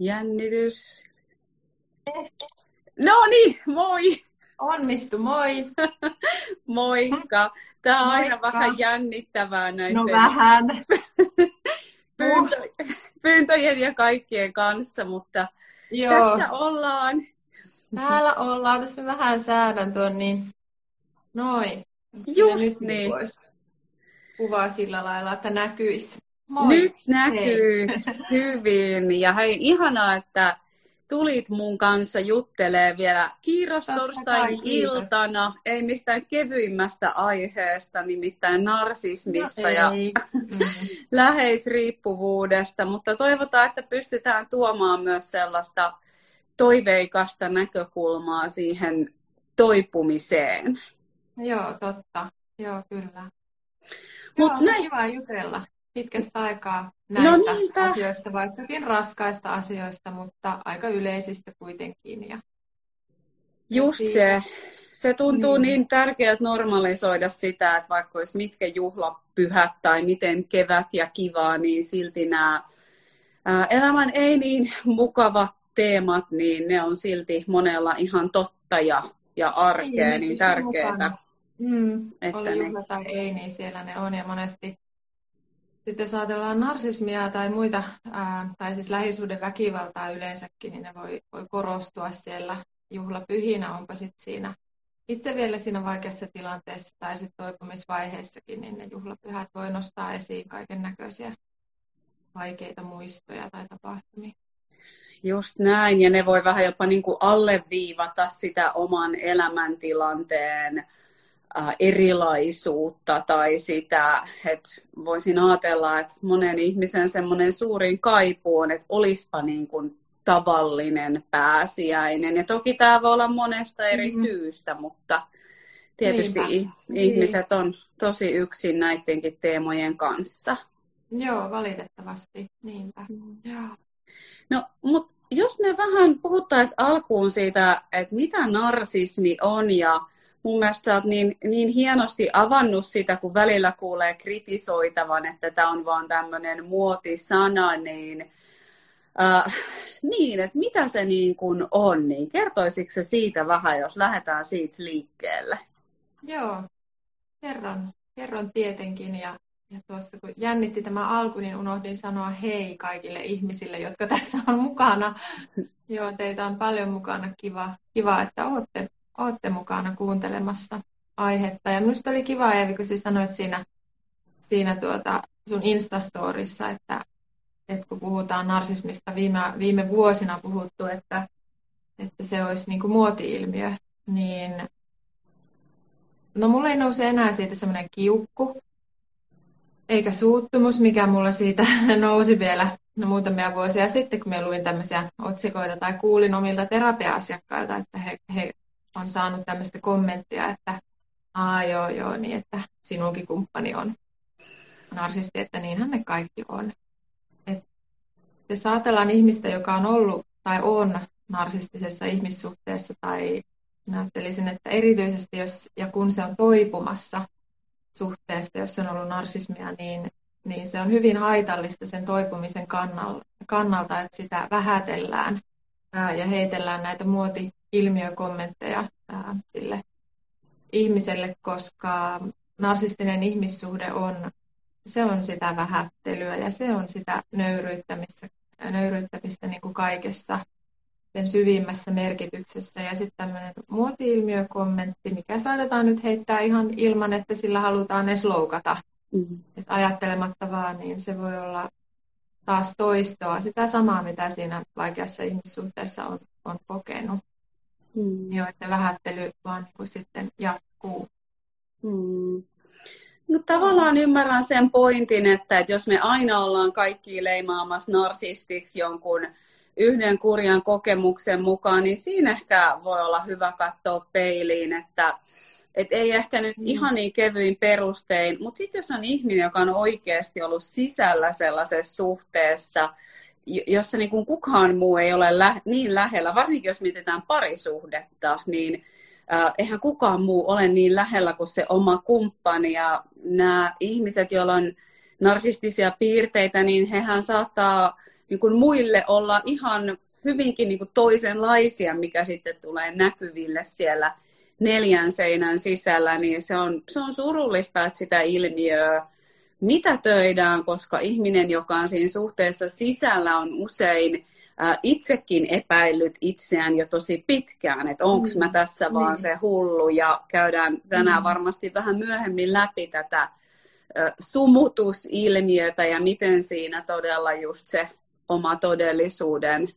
Jännitys. No niin, moi! Onnistu, moi! Moikka! Tämä on Moikka. aina vähän jännittävää näiden no vähän. pyyntö, pyyntöjen ja kaikkien kanssa, mutta Joo. tässä ollaan. Täällä ollaan. Tässä vähän säädän tuon niin. Noin. Just nyt niin. Kuvaa sillä lailla, että näkyisi. Moi. Nyt näkyy hei. hyvin. Ja hei, ihanaa, että tulit mun kanssa juttelee vielä kiirastorstain iltana, ei mistään kevyimmästä aiheesta, nimittäin narsismista no ja mm. läheisriippuvuudesta, mutta toivotaan, että pystytään tuomaan myös sellaista toiveikasta näkökulmaa siihen toipumiseen. Joo, totta. Joo, kyllä. Mut Joo, näin... kiva jutella pitkästä aikaa no näistä no asioista, vaikkakin raskaista asioista, mutta aika yleisistä kuitenkin. Ja, Just ja se. Se tuntuu niin. niin tärkeältä normalisoida sitä, että vaikka olisi mitkä juhlapyhät tai miten kevät ja kivaa, niin silti nämä ää, elämän ei niin mukavat teemat, niin ne on silti monella ihan totta ja, ja arkea, niin, niin tärkeää. Mm, että oli juhla tai ei, niin siellä ne on ja monesti sitten jos ajatellaan narsismia tai muita, ää, tai siis lähisuuden väkivaltaa yleensäkin, niin ne voi, voi korostua siellä juhlapyhinä, onpa sitten siinä itse vielä siinä vaikeassa tilanteessa tai sitten toipumisvaiheessakin, niin ne juhlapyhät voi nostaa esiin kaiken näköisiä vaikeita muistoja tai tapahtumia. Just näin, ja ne voi vähän jopa niin kuin alleviivata sitä oman elämäntilanteen erilaisuutta tai sitä, että voisin ajatella, että monen ihmisen semmoinen suurin kaipuu on, että olispa niin kuin tavallinen pääsiäinen. Ja toki tämä voi olla monesta eri mm-hmm. syystä, mutta tietysti Niinpä. ihmiset on tosi yksin näidenkin teemojen kanssa. Joo, valitettavasti. Niinpä. Mm. Joo. No, mutta jos me vähän puhuttaisiin alkuun siitä, että mitä narsismi on ja mun mielestä sä oot niin, niin hienosti avannut sitä, kun välillä kuulee kritisoitavan, että tämä on vaan tämmöinen muotisana, niin, äh, niin, että mitä se niin kuin on, niin kertoisitko se siitä vähän, jos lähdetään siitä liikkeelle? Joo, kerron, kerron tietenkin ja, ja tuossa kun jännitti tämä alku, niin unohdin sanoa hei kaikille ihmisille, jotka tässä on mukana. Joo, teitä on paljon mukana. Kiva, kiva että olette olette mukana kuuntelemassa aihetta. Ja minusta oli kiva, Eevi, kun sanoit siinä, siinä tuota sun Instastorissa, että, että kun puhutaan narsismista, viime, viime vuosina puhuttu, että, että se olisi niin kuin muoti-ilmiö, niin no mulle ei nouse enää siitä semmoinen kiukku, eikä suuttumus, mikä mulle siitä nousi vielä no, muutamia vuosia sitten, kun me luin tämmöisiä otsikoita tai kuulin omilta terapia-asiakkailta, että he, he on saanut tämmöistä kommenttia, että aa joo joo, niin että sinunkin kumppani on narsisti, että niinhän ne kaikki on. Et jos ajatellaan ihmistä, joka on ollut tai on narsistisessa ihmissuhteessa tai ajattelisin, että erityisesti jos ja kun se on toipumassa suhteesta, jos on ollut narsismia, niin, niin se on hyvin haitallista sen toipumisen kannalta, että sitä vähätellään ja heitellään näitä muoti, ilmiökommentteja ää, sille ihmiselle, koska narsistinen ihmissuhde on, se on sitä vähättelyä ja se on sitä nöyryyttämistä, nöyryyttämistä niin kuin kaikessa sen syvimmässä merkityksessä. Ja sitten tämmöinen muoti-ilmiökommentti, mikä saatetaan nyt heittää ihan ilman, että sillä halutaan edes loukata. Mm-hmm. Et ajattelematta vaan, niin se voi olla taas toistoa, sitä samaa, mitä siinä vaikeassa ihmissuhteessa on, on kokenut. Mm. Joo, että vähättely vaan niin kuin sitten jatkuu. Mm. No, tavallaan ymmärrän sen pointin, että, että jos me aina ollaan kaikki leimaamassa narsistiksi jonkun yhden kurjan kokemuksen mukaan, niin siinä ehkä voi olla hyvä katsoa peiliin, että et ei ehkä nyt mm. ihan niin kevyin perustein, mutta sitten jos on ihminen, joka on oikeasti ollut sisällä sellaisessa suhteessa, jossa niin kuin kukaan muu ei ole lä- niin lähellä, varsinkin jos mietitään parisuhdetta, niin äh, eihän kukaan muu ole niin lähellä kuin se oma kumppani. Ja nämä ihmiset, joilla on narsistisia piirteitä, niin hehän saattaa niin kuin muille olla ihan hyvinkin niin kuin toisenlaisia, mikä sitten tulee näkyville siellä neljän seinän sisällä, niin se on, se on surullista, että sitä ilmiöä mitä töidään, koska ihminen, joka on siinä suhteessa sisällä, on usein itsekin epäillyt itseään jo tosi pitkään, että onko mm. mä tässä mm. vaan se hullu, ja käydään tänään mm. varmasti vähän myöhemmin läpi tätä sumutusilmiötä ja miten siinä todella just se oma todellisuuden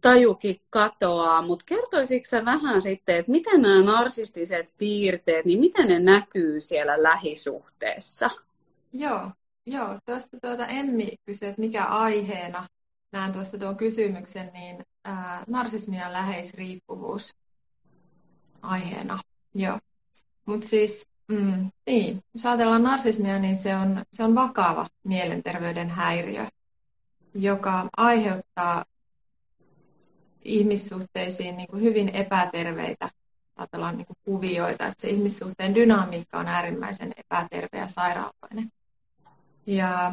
tajukin katoaa, mutta kertoisitko sä vähän sitten, että miten nämä narsistiset piirteet, niin miten ne näkyy siellä lähisuhteessa? Joo, joo. Tuosta tuota Emmi kysyi, että mikä aiheena, näen tuosta tuon kysymyksen, niin ää, narsismi ja läheisriippuvuus aiheena. Joo. Mutta siis, mm, niin, jos ajatellaan narsismia, niin se on, se on vakava mielenterveyden häiriö, joka aiheuttaa ihmissuhteisiin niin kuin hyvin epäterveitä ajatellaan niin kuin kuvioita, että se ihmissuhteen dynamiikka on äärimmäisen epäterve ja sairaalainen. Ja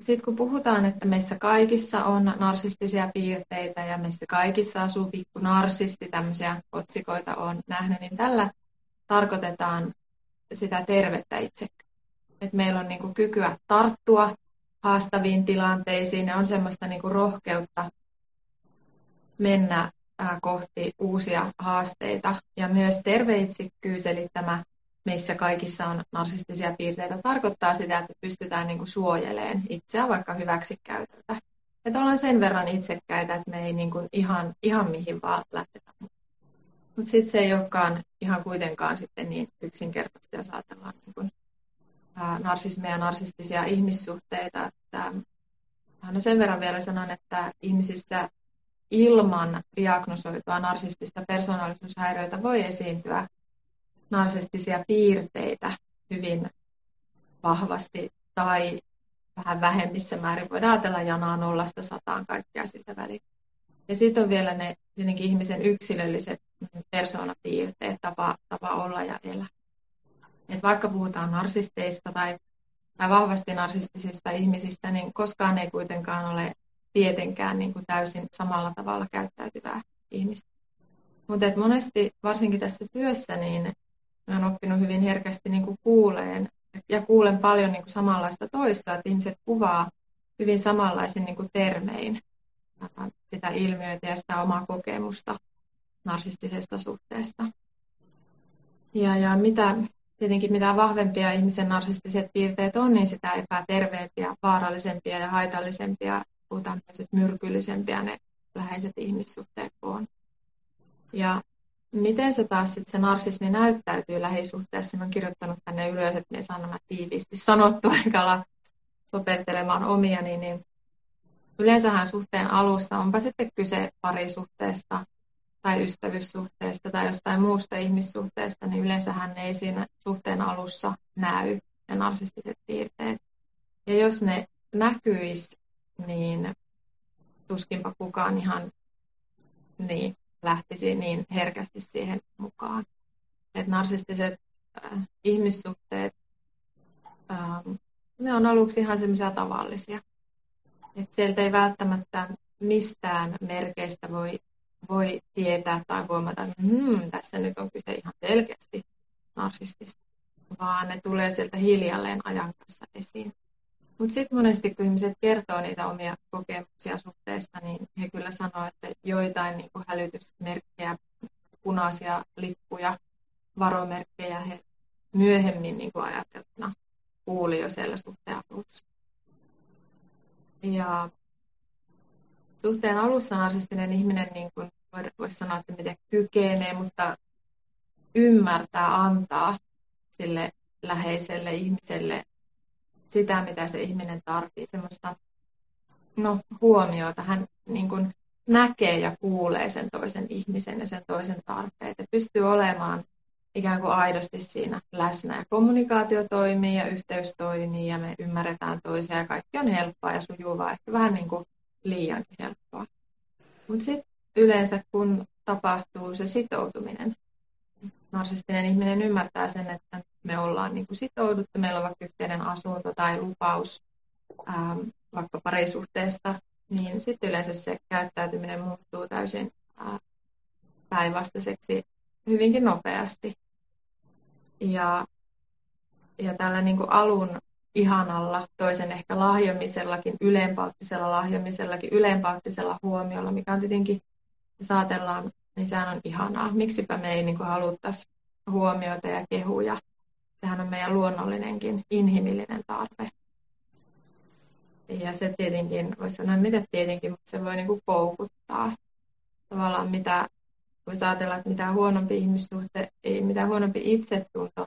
sitten kun puhutaan, että meissä kaikissa on narsistisia piirteitä ja meissä kaikissa asuu pikku narsisti, tämmöisiä otsikoita on nähnyt, niin tällä tarkoitetaan sitä tervettä itsekyyttä. Että meillä on niinku kykyä tarttua haastaviin tilanteisiin ja on semmoista niinku rohkeutta mennä kohti uusia haasteita. Ja myös terve itsekkyys, eli tämä meissä kaikissa on narsistisia piirteitä, tarkoittaa sitä, että pystytään niin kuin suojelemaan itseä vaikka hyväksikäytöltä. Että ollaan sen verran itsekkäitä, että me ei niin kuin ihan, ihan mihin vaan lähdetä. Mutta sitten se ei olekaan ihan kuitenkaan sitten niin yksinkertaista, jos ajatellaan niin kuin, narsismeja ja narsistisia ihmissuhteita. Että, no sen verran vielä sanon, että ihmisissä ilman diagnosoitua narsistista persoonallisuushäiriöitä voi esiintyä narsistisia piirteitä hyvin vahvasti tai vähän vähemmissä määrin. Voidaan ajatella janaa nollasta sataan kaikkea siltä välillä. Ja sitten on vielä ne tietenkin ihmisen yksilölliset persoonapiirteet, tapa, tapa olla ja elää. Et vaikka puhutaan narsisteista tai, tai vahvasti narsistisista ihmisistä, niin koskaan ei kuitenkaan ole tietenkään niin kuin täysin samalla tavalla käyttäytyvää ihmistä. Mutta monesti, varsinkin tässä työssä, niin olen oppinut hyvin herkästi niin kuin kuuleen ja kuulen paljon niin kuin samanlaista toista, että ihmiset kuvaa hyvin samanlaisin niin kuin termein sitä ilmiötä ja sitä omaa kokemusta narsistisesta suhteesta. Ja, ja mitä, tietenkin mitä vahvempia ihmisen narsistiset piirteet on, niin sitä epäterveempiä, vaarallisempia ja haitallisempia, puhutaan myös, myrkyllisempiä ne läheiset ihmissuhteet on. Ja Miten se taas sit se narsismi näyttäytyy lähisuhteessa? Mä oon kirjoittanut tänne ylös, että me saan nämä tiiviisti sanottua, enkä ala sopertelemaan omia, niin, niin yleensähän suhteen alussa, onpa sitten kyse parisuhteesta tai ystävyyssuhteesta tai jostain muusta ihmissuhteesta, niin yleensähän ne ei siinä suhteen alussa näy, ne narsistiset piirteet. Ja jos ne näkyis, niin tuskinpa kukaan ihan niin, lähtisi niin herkästi siihen mukaan. Että narsistiset äh, ihmissuhteet, äh, ne on aluksi ihan semmoisia tavallisia. Että sieltä ei välttämättä mistään merkeistä voi, voi tietää tai huomata, että hmm, tässä nyt on kyse ihan selkeästi narsistista, vaan ne tulee sieltä hiljalleen ajan kanssa esiin. Mutta sitten monesti, kun ihmiset kertoo niitä omia kokemuksia suhteesta, niin he kyllä sanoo, että joitain niin kuin hälytysmerkkejä, punaisia lippuja, varomerkkejä he myöhemmin niin kuin ajateltuna kuuli jo siellä suhteen alussa. Ja suhteen alussa narsistinen ihminen, niin kuin voisi sanoa, että miten kykenee, mutta ymmärtää antaa sille läheiselle ihmiselle sitä, mitä se ihminen tarvitsee, semmoista no, huomiota. Hän niin kuin näkee ja kuulee sen toisen ihmisen ja sen toisen tarpeet. Et pystyy olemaan ikään kuin aidosti siinä läsnä ja kommunikaatio toimii ja yhteys toimii ja me ymmärretään toisia ja kaikki on helppoa ja sujuvaa, ehkä vähän niin kuin liiankin helppoa. Mutta sitten yleensä kun tapahtuu se sitoutuminen, narsistinen ihminen ymmärtää sen, että me ollaan niin kuin sitouduttu, meillä on vaikka yhteinen asunto tai lupaus ää, vaikka parisuhteesta niin sitten yleensä se käyttäytyminen muuttuu täysin päinvastaiseksi hyvinkin nopeasti. Ja, ja tällä niin kuin alun ihanalla, toisen ehkä lahjomisellakin, ylenpauttisella lahjomisellakin, ylenpauttisella huomiolla, mikä on tietenkin, jos ajatellaan, niin sehän on ihanaa. Miksipä me ei niin haluttaisi huomioita ja kehuja. Sehän on meidän luonnollinenkin, inhimillinen tarve. Ja se tietenkin, voisi sanoa, mitä tietenkin, mutta se voi niin kuin poukuttaa. Tavallaan mitä, voisi ajatella, että mitä huonompi ihmissuhte, ei, mitä huonompi itsetunto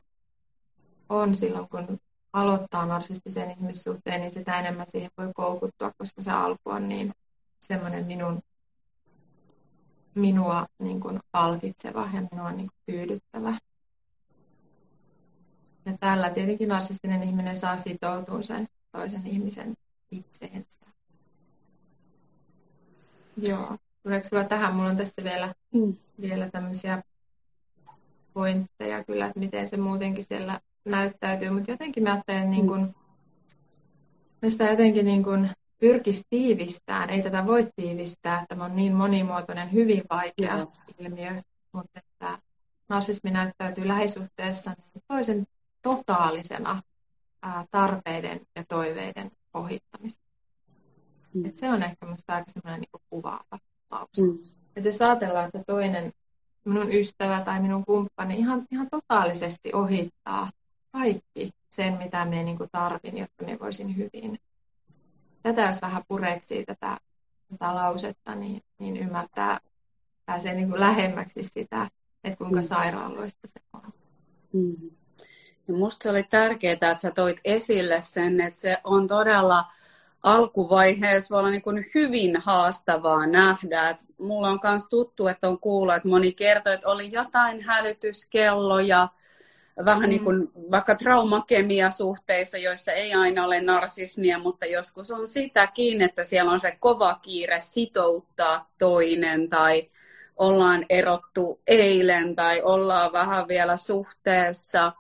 on silloin, kun aloittaa narsistisen ihmissuhteen, niin sitä enemmän siihen voi koukuttua, koska se alku on niin semmoinen minun, minua niin kuin palkitseva ja minua niin kuin tyydyttävä. Ja tällä tietenkin narsistinen ihminen saa sitoutua sen toisen ihmisen itseensä. Joo. Tuleeko sulla tähän? Mulla on tästä vielä, mm. vielä tämmöisiä pointteja kyllä, että miten se muutenkin siellä näyttäytyy, mutta jotenkin mä ajattelen, mm. niin kun, sitä jotenkin niin kun pyrkisi tiivistään. Ei tätä voi tiivistää, tämä on niin monimuotoinen, hyvin vaikea Joo. ilmiö, mutta että narsismi näyttäytyy lähisuhteessa niin toisen totaalisena tarpeiden ja toiveiden ohittamista. Mm. Et se on ehkä minusta aika sellainen niin kuvaava lause. Mm. Et jos ajatellaan, että toinen minun ystävä tai minun kumppani ihan, ihan totaalisesti ohittaa kaikki sen, mitä minä niin tarvin, jotta minä voisin hyvin. Tätä jos vähän pureeksi tätä, tätä lausetta, niin, niin ymmärtää, pääsee niin lähemmäksi sitä, että kuinka mm. sairaaloista se on. Mm. Ja musta se oli tärkeää, että sä toit esille sen, että se on todella alkuvaiheessa voi olla niin kuin hyvin haastavaa nähdä. Et mulla on myös tuttu, että on kuullut, että moni kertoi, että oli jotain hälytyskelloja, vähän mm. niin kuin vaikka traumakemiasuhteissa, joissa ei aina ole narsismia, mutta joskus on sitäkin, että siellä on se kova kiire sitouttaa toinen tai ollaan erottu eilen tai ollaan vähän vielä suhteessa.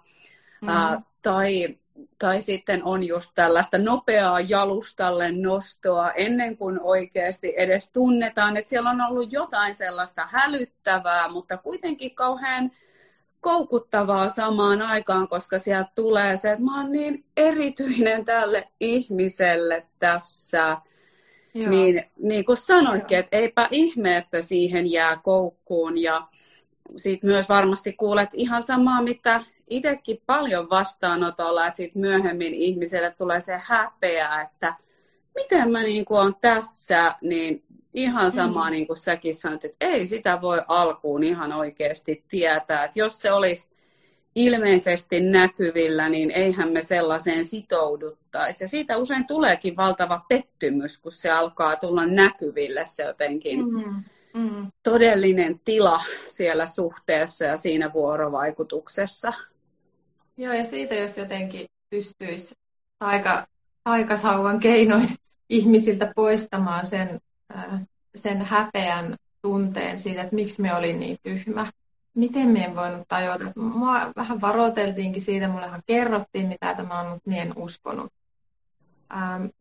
Mm. Ää, tai, tai sitten on just tällaista nopeaa jalustalle nostoa ennen kuin oikeasti edes tunnetaan, että siellä on ollut jotain sellaista hälyttävää, mutta kuitenkin kauhean koukuttavaa samaan aikaan, koska sieltä tulee se, että mä oon niin erityinen tälle ihmiselle tässä. Joo. Niin, niin kuin sanoitkin, että eipä ihme, että siihen jää koukkuun. Ja sitten myös varmasti kuulet ihan samaa, mitä itsekin paljon vastaanotolla, että sitten myöhemmin ihmiselle tulee se häpeä, että miten mä niin kuin on tässä, niin ihan samaa mm. niin kuin säkin sanoit, että ei sitä voi alkuun ihan oikeasti tietää. Että jos se olisi ilmeisesti näkyvillä, niin eihän me sellaiseen sitouduttaisi. Ja siitä usein tuleekin valtava pettymys, kun se alkaa tulla näkyville se jotenkin mm. Mm. todellinen tila siellä suhteessa ja siinä vuorovaikutuksessa. Joo, ja siitä jos jotenkin pystyisi aika, aikasauvan keinoin ihmisiltä poistamaan sen sen häpeän tunteen siitä, että miksi me olin niin tyhmä. Miten me en voinut tajuta? Mua vähän varoiteltiinkin siitä, mullehan kerrottiin, mitä tämä on, mutta en uskonut.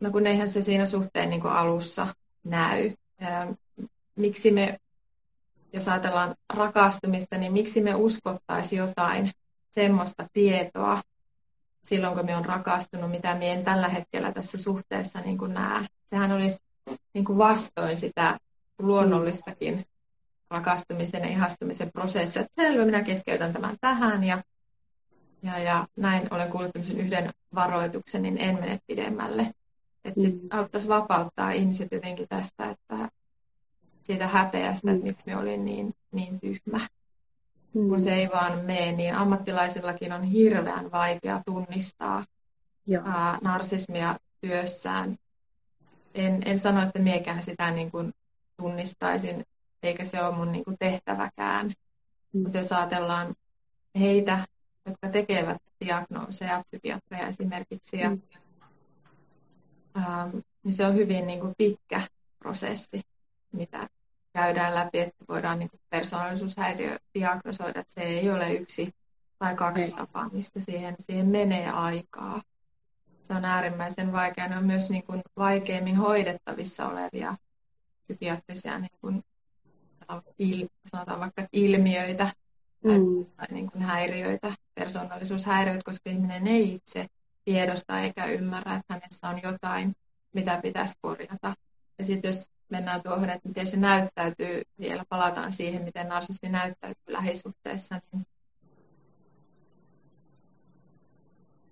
No kun eihän se siinä suhteen niin alussa näy. Miksi me, jos ajatellaan rakastumista, niin miksi me uskottaisi jotain semmoista tietoa silloin, kun me on rakastunut, mitä me en tällä hetkellä tässä suhteessa niin kuin näe. Sehän olisi niin kuin vastoin sitä luonnollistakin rakastumisen ja ihastumisen prosessia. Selvä, minä keskeytän tämän tähän ja, ja, ja näin olen kuullut yhden varoituksen, niin en mene pidemmälle. Että sitten mm. auttaisi vapauttaa ihmiset jotenkin tästä, että siitä häpeästä, mm. että miksi me olin niin, niin tyhmä. Mm. Kun se ei vaan mene, niin ammattilaisillakin on hirveän vaikea tunnistaa Joo. Ää, narsismia työssään en, en sano, että miekään sitä niin kuin tunnistaisin, eikä se ole mun niin kuin tehtäväkään. Mm. Mutta jos ajatellaan heitä, jotka tekevät diagnooseja, psykiatreja esimerkiksi, ja, mm. ähm, niin se on hyvin niin kuin pitkä prosessi, mitä käydään läpi, että voidaan niin kuin persoonallisuushäiriö diagnosoida, että se ei ole yksi tai kaksi ei. tapaamista, siihen, siihen menee aikaa se on äärimmäisen vaikea. Ne on myös niin kuin vaikeimmin hoidettavissa olevia psykiatrisia niin kuin, il, sanotaan vaikka ilmiöitä tai, mm. tai niin kuin häiriöitä, persoonallisuushäiriöitä, koska ihminen ei itse tiedosta eikä ymmärrä, että hänessä on jotain, mitä pitäisi korjata. Ja sitten jos mennään tuohon, että miten se näyttäytyy, vielä palataan siihen, miten narsisti näyttäytyy lähisuhteessa, niin,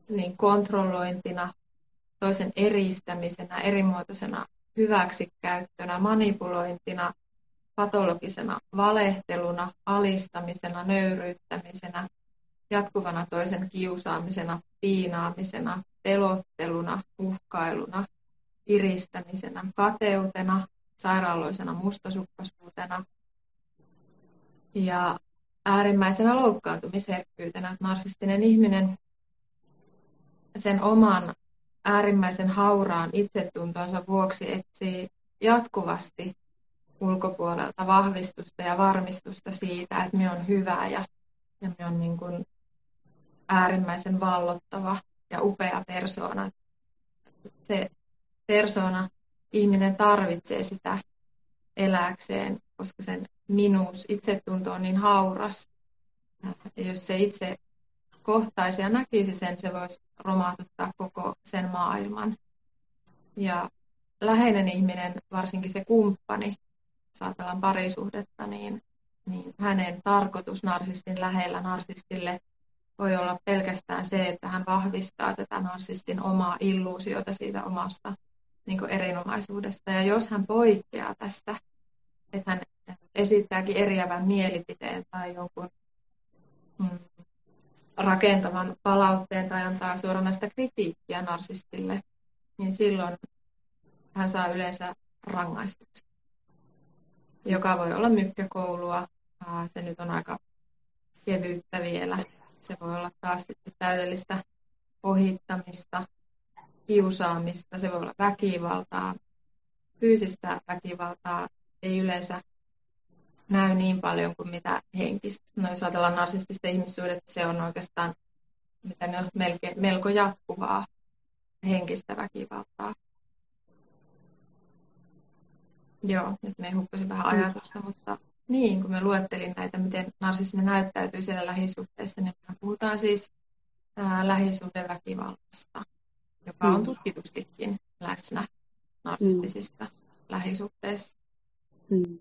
niin kontrollointina, toisen eristämisenä, erimuotoisena hyväksikäyttönä, manipulointina, patologisena valehteluna, alistamisena, nöyryyttämisenä, jatkuvana toisen kiusaamisena, piinaamisena, pelotteluna, uhkailuna, iristämisenä, kateutena, sairaaloisena mustasukkaisuutena ja äärimmäisenä loukkaantumisherkkyytenä. Narsistinen ihminen sen oman äärimmäisen hauraan itsetuntonsa vuoksi etsii jatkuvasti ulkopuolelta vahvistusta ja varmistusta siitä, että me on hyvä ja, ja me on niin kuin äärimmäisen vallottava ja upea persoona. Se persona, ihminen tarvitsee sitä eläkseen, koska sen minuus, itsetunto on niin hauras. Ja jos se itse kohtaisi ja näkisi sen, se voisi romahduttaa koko sen maailman. Ja läheinen ihminen, varsinkin se kumppani, saatellaan parisuhdetta, niin, niin hänen tarkoitus narsistin lähellä narsistille voi olla pelkästään se, että hän vahvistaa tätä narsistin omaa illuusiota siitä omasta niin erinomaisuudesta. Ja jos hän poikkeaa tästä, että hän esittääkin eriävän mielipiteen tai jonkun mm, rakentavan palautteen tai antaa suoranaista kritiikkiä narsistille, niin silloin hän saa yleensä rangaistuksen, joka voi olla mykkäkoulua. Se nyt on aika kevyyttä vielä. Se voi olla taas sitten täydellistä ohittamista, kiusaamista, se voi olla väkivaltaa. Fyysistä väkivaltaa ei yleensä näy niin paljon kuin mitä henkistä. No jos ajatellaan narsistista ihmissuhdetta, se on oikeastaan mitä ne on melkein, melko jatkuvaa henkistä väkivaltaa. Joo, nyt me hukkasin vähän ajatusta, mutta niin, kun me luettelin näitä, miten narsismi näyttäytyy siellä lähisuhteessa, niin me puhutaan siis lähisuhdeväkivallasta, joka on mm. tutkitustikin läsnä narsistisissa mm. lähisuhteissa. Mm.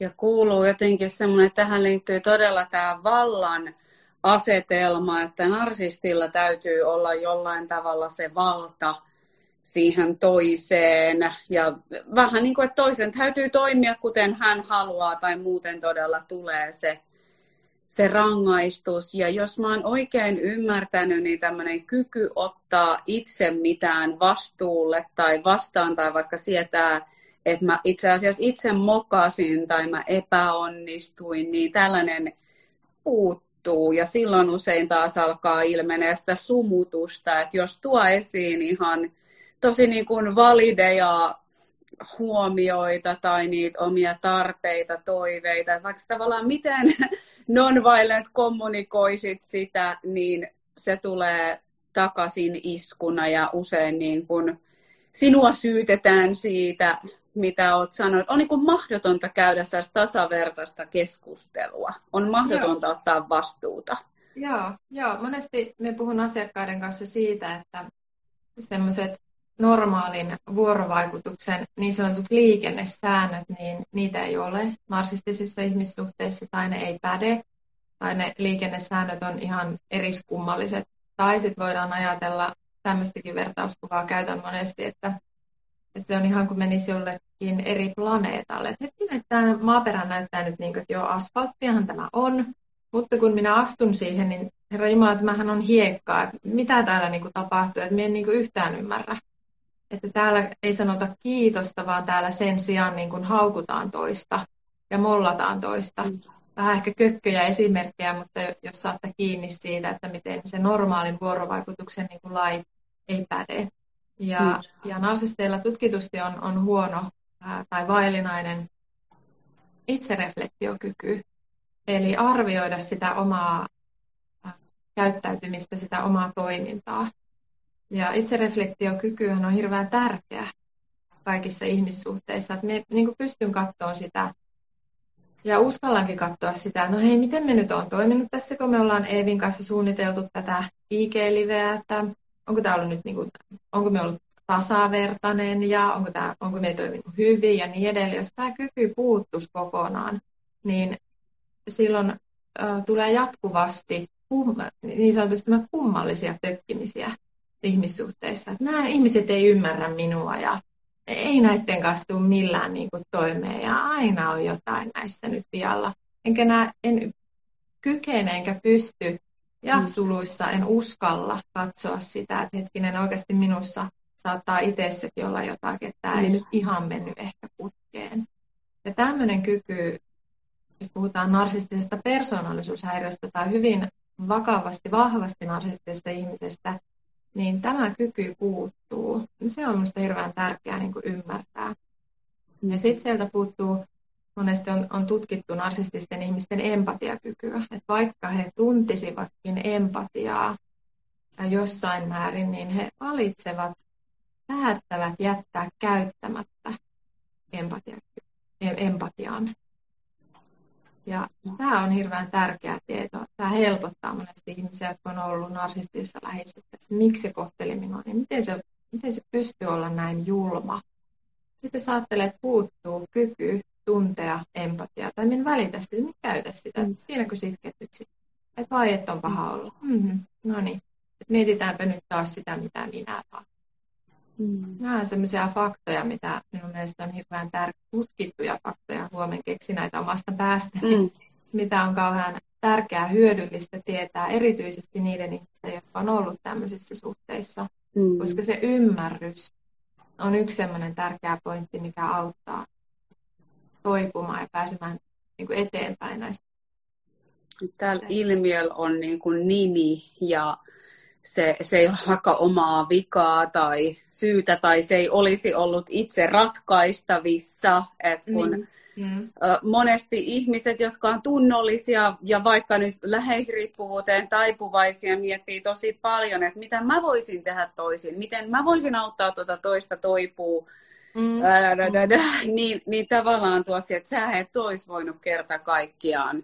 Ja kuuluu jotenkin semmoinen, että tähän liittyy todella tämä vallan asetelma, että narsistilla täytyy olla jollain tavalla se valta siihen toiseen. Ja vähän niin kuin, että toisen täytyy toimia kuten hän haluaa tai muuten todella tulee se se rangaistus. Ja jos mä oon oikein ymmärtänyt, niin tämmöinen kyky ottaa itse mitään vastuulle tai vastaan tai vaikka sietää, että mä itse asiassa itse mokasin tai mä epäonnistuin, niin tällainen puuttuu. Ja silloin usein taas alkaa ilmenee sitä sumutusta, että jos tuo esiin ihan tosi niin kuin valideja huomioita tai niitä omia tarpeita, toiveita. Että vaikka tavallaan miten non-violent kommunikoisit sitä, niin se tulee takaisin iskuna ja usein niin kuin sinua syytetään siitä, mitä olet sanonut. On niin kuin mahdotonta käydä tasavertaista keskustelua. On mahdotonta Joo. ottaa vastuuta. Joo, joo, monesti me puhun asiakkaiden kanssa siitä, että semmoiset normaalin vuorovaikutuksen niin sanotut liikennesäännöt, niin niitä ei ole narsistisissa ihmissuhteissa tai ne ei päde, tai ne liikennesäännöt on ihan eriskummalliset. Tai sitten voidaan ajatella, tämmöistäkin vertauskuvaa käytän monesti, että, että se on ihan kuin menisi jollekin eri planeetalle. Että hetkinen, tämä maaperä näyttää nyt niin kuin, että joo, asfalttiahan tämä on, mutta kun minä astun siihen, niin Herra Jumala, tämähän on hiekkaa. Että mitä täällä niin kuin, tapahtuu, että minä en niin kuin, yhtään ymmärrä että täällä ei sanota kiitosta, vaan täällä sen sijaan niin kuin haukutaan toista ja mollataan toista. Vähän ehkä kökköjä esimerkkejä, mutta jos saatte kiinni siitä, että miten se normaalin vuorovaikutuksen niin kuin lai ei päde. Ja, mm. ja narsisteilla tutkitusti on, on huono ää, tai vaillinainen itsereflektiokyky, eli arvioida sitä omaa käyttäytymistä, sitä omaa toimintaa. Ja itsereflektiokykyhän on hirveän tärkeä kaikissa ihmissuhteissa. Että me niin pystyn katsoa sitä ja uskallankin katsoa sitä, että no hei, miten me nyt on toiminut tässä, kun me ollaan Eevin kanssa suunniteltu tätä IG-liveä, että onko tämä ollut nyt, niin kuin, onko me ollut tasavertainen ja onko, tämä, onko me toiminut hyvin ja niin edelleen. Jos tämä kyky puuttuisi kokonaan, niin silloin äh, tulee jatkuvasti niin sanotusti kummallisia tökkimisiä ihmissuhteissa. Että nämä ihmiset ei ymmärrä minua ja ei näiden kanssa tule millään niin kuin toimeen ja aina on jotain näistä nyt vialla. Enkä nää, en kykene enkä pysty ja mm. suluissa en uskalla katsoa sitä, että hetkinen oikeasti minussa saattaa itse olla jotakin, että tämä mm. ei nyt ihan mennyt ehkä putkeen. Ja tämmöinen kyky, jos puhutaan narsistisesta persoonallisuushäiriöstä tai hyvin vakavasti, vahvasti narsistisesta ihmisestä, niin tämä kyky puuttuu. Se on minusta hirveän tärkeää niin kuin ymmärtää. Ja sitten sieltä puuttuu, monesti on, on tutkittu narsististen ihmisten empatiakykyä. Että vaikka he tuntisivatkin empatiaa jossain määrin, niin he valitsevat, päättävät jättää käyttämättä empatia, empatian. Ja tämä on hirveän tärkeä tieto. Tämä helpottaa monesti ihmisiä, jotka on ollut narsistisessa läheisyydessä. Miksi se kohteli minua, niin miten se, miten se pystyy olla näin julma. Sitten sä ajattelee, että puuttuu kyky tuntea empatiaa, tai minä välitä sitä, minä käytä sitä. Mm. Siinäkö sitketyt sitten? Että vai, että on paha olla. Mm-hmm. No niin. mietitäänpä nyt taas sitä, mitä minä taan. Mm. Nämä on sellaisia faktoja, mitä minun mielestä on hirveän tärkeitä, tutkittuja faktoja, huomenna keksi näitä omasta päästäni, mm. mitä on kauhean tärkeää, hyödyllistä tietää, erityisesti niiden ihmisten, jotka on ollut tämmöisissä suhteissa, mm. koska se ymmärrys on yksi sellainen tärkeä pointti, mikä auttaa toipumaan ja pääsemään niin kuin eteenpäin näistä. Tällä ilmiöllä on niin kuin nimi ja se, se ei vaikka omaa vikaa tai syytä tai se ei olisi ollut itse ratkaistavissa. että kun mm. Mm. Monesti ihmiset, jotka on tunnollisia ja vaikka nyt läheisriippuvuuteen taipuvaisia, miettii tosi paljon, että mitä mä voisin tehdä toisin, miten mä voisin auttaa tuota toista toipuu. Mm. Ää, da, da, da. Niin, niin tavallaan tuossa, että sä et olisi voinut kerta kaikkiaan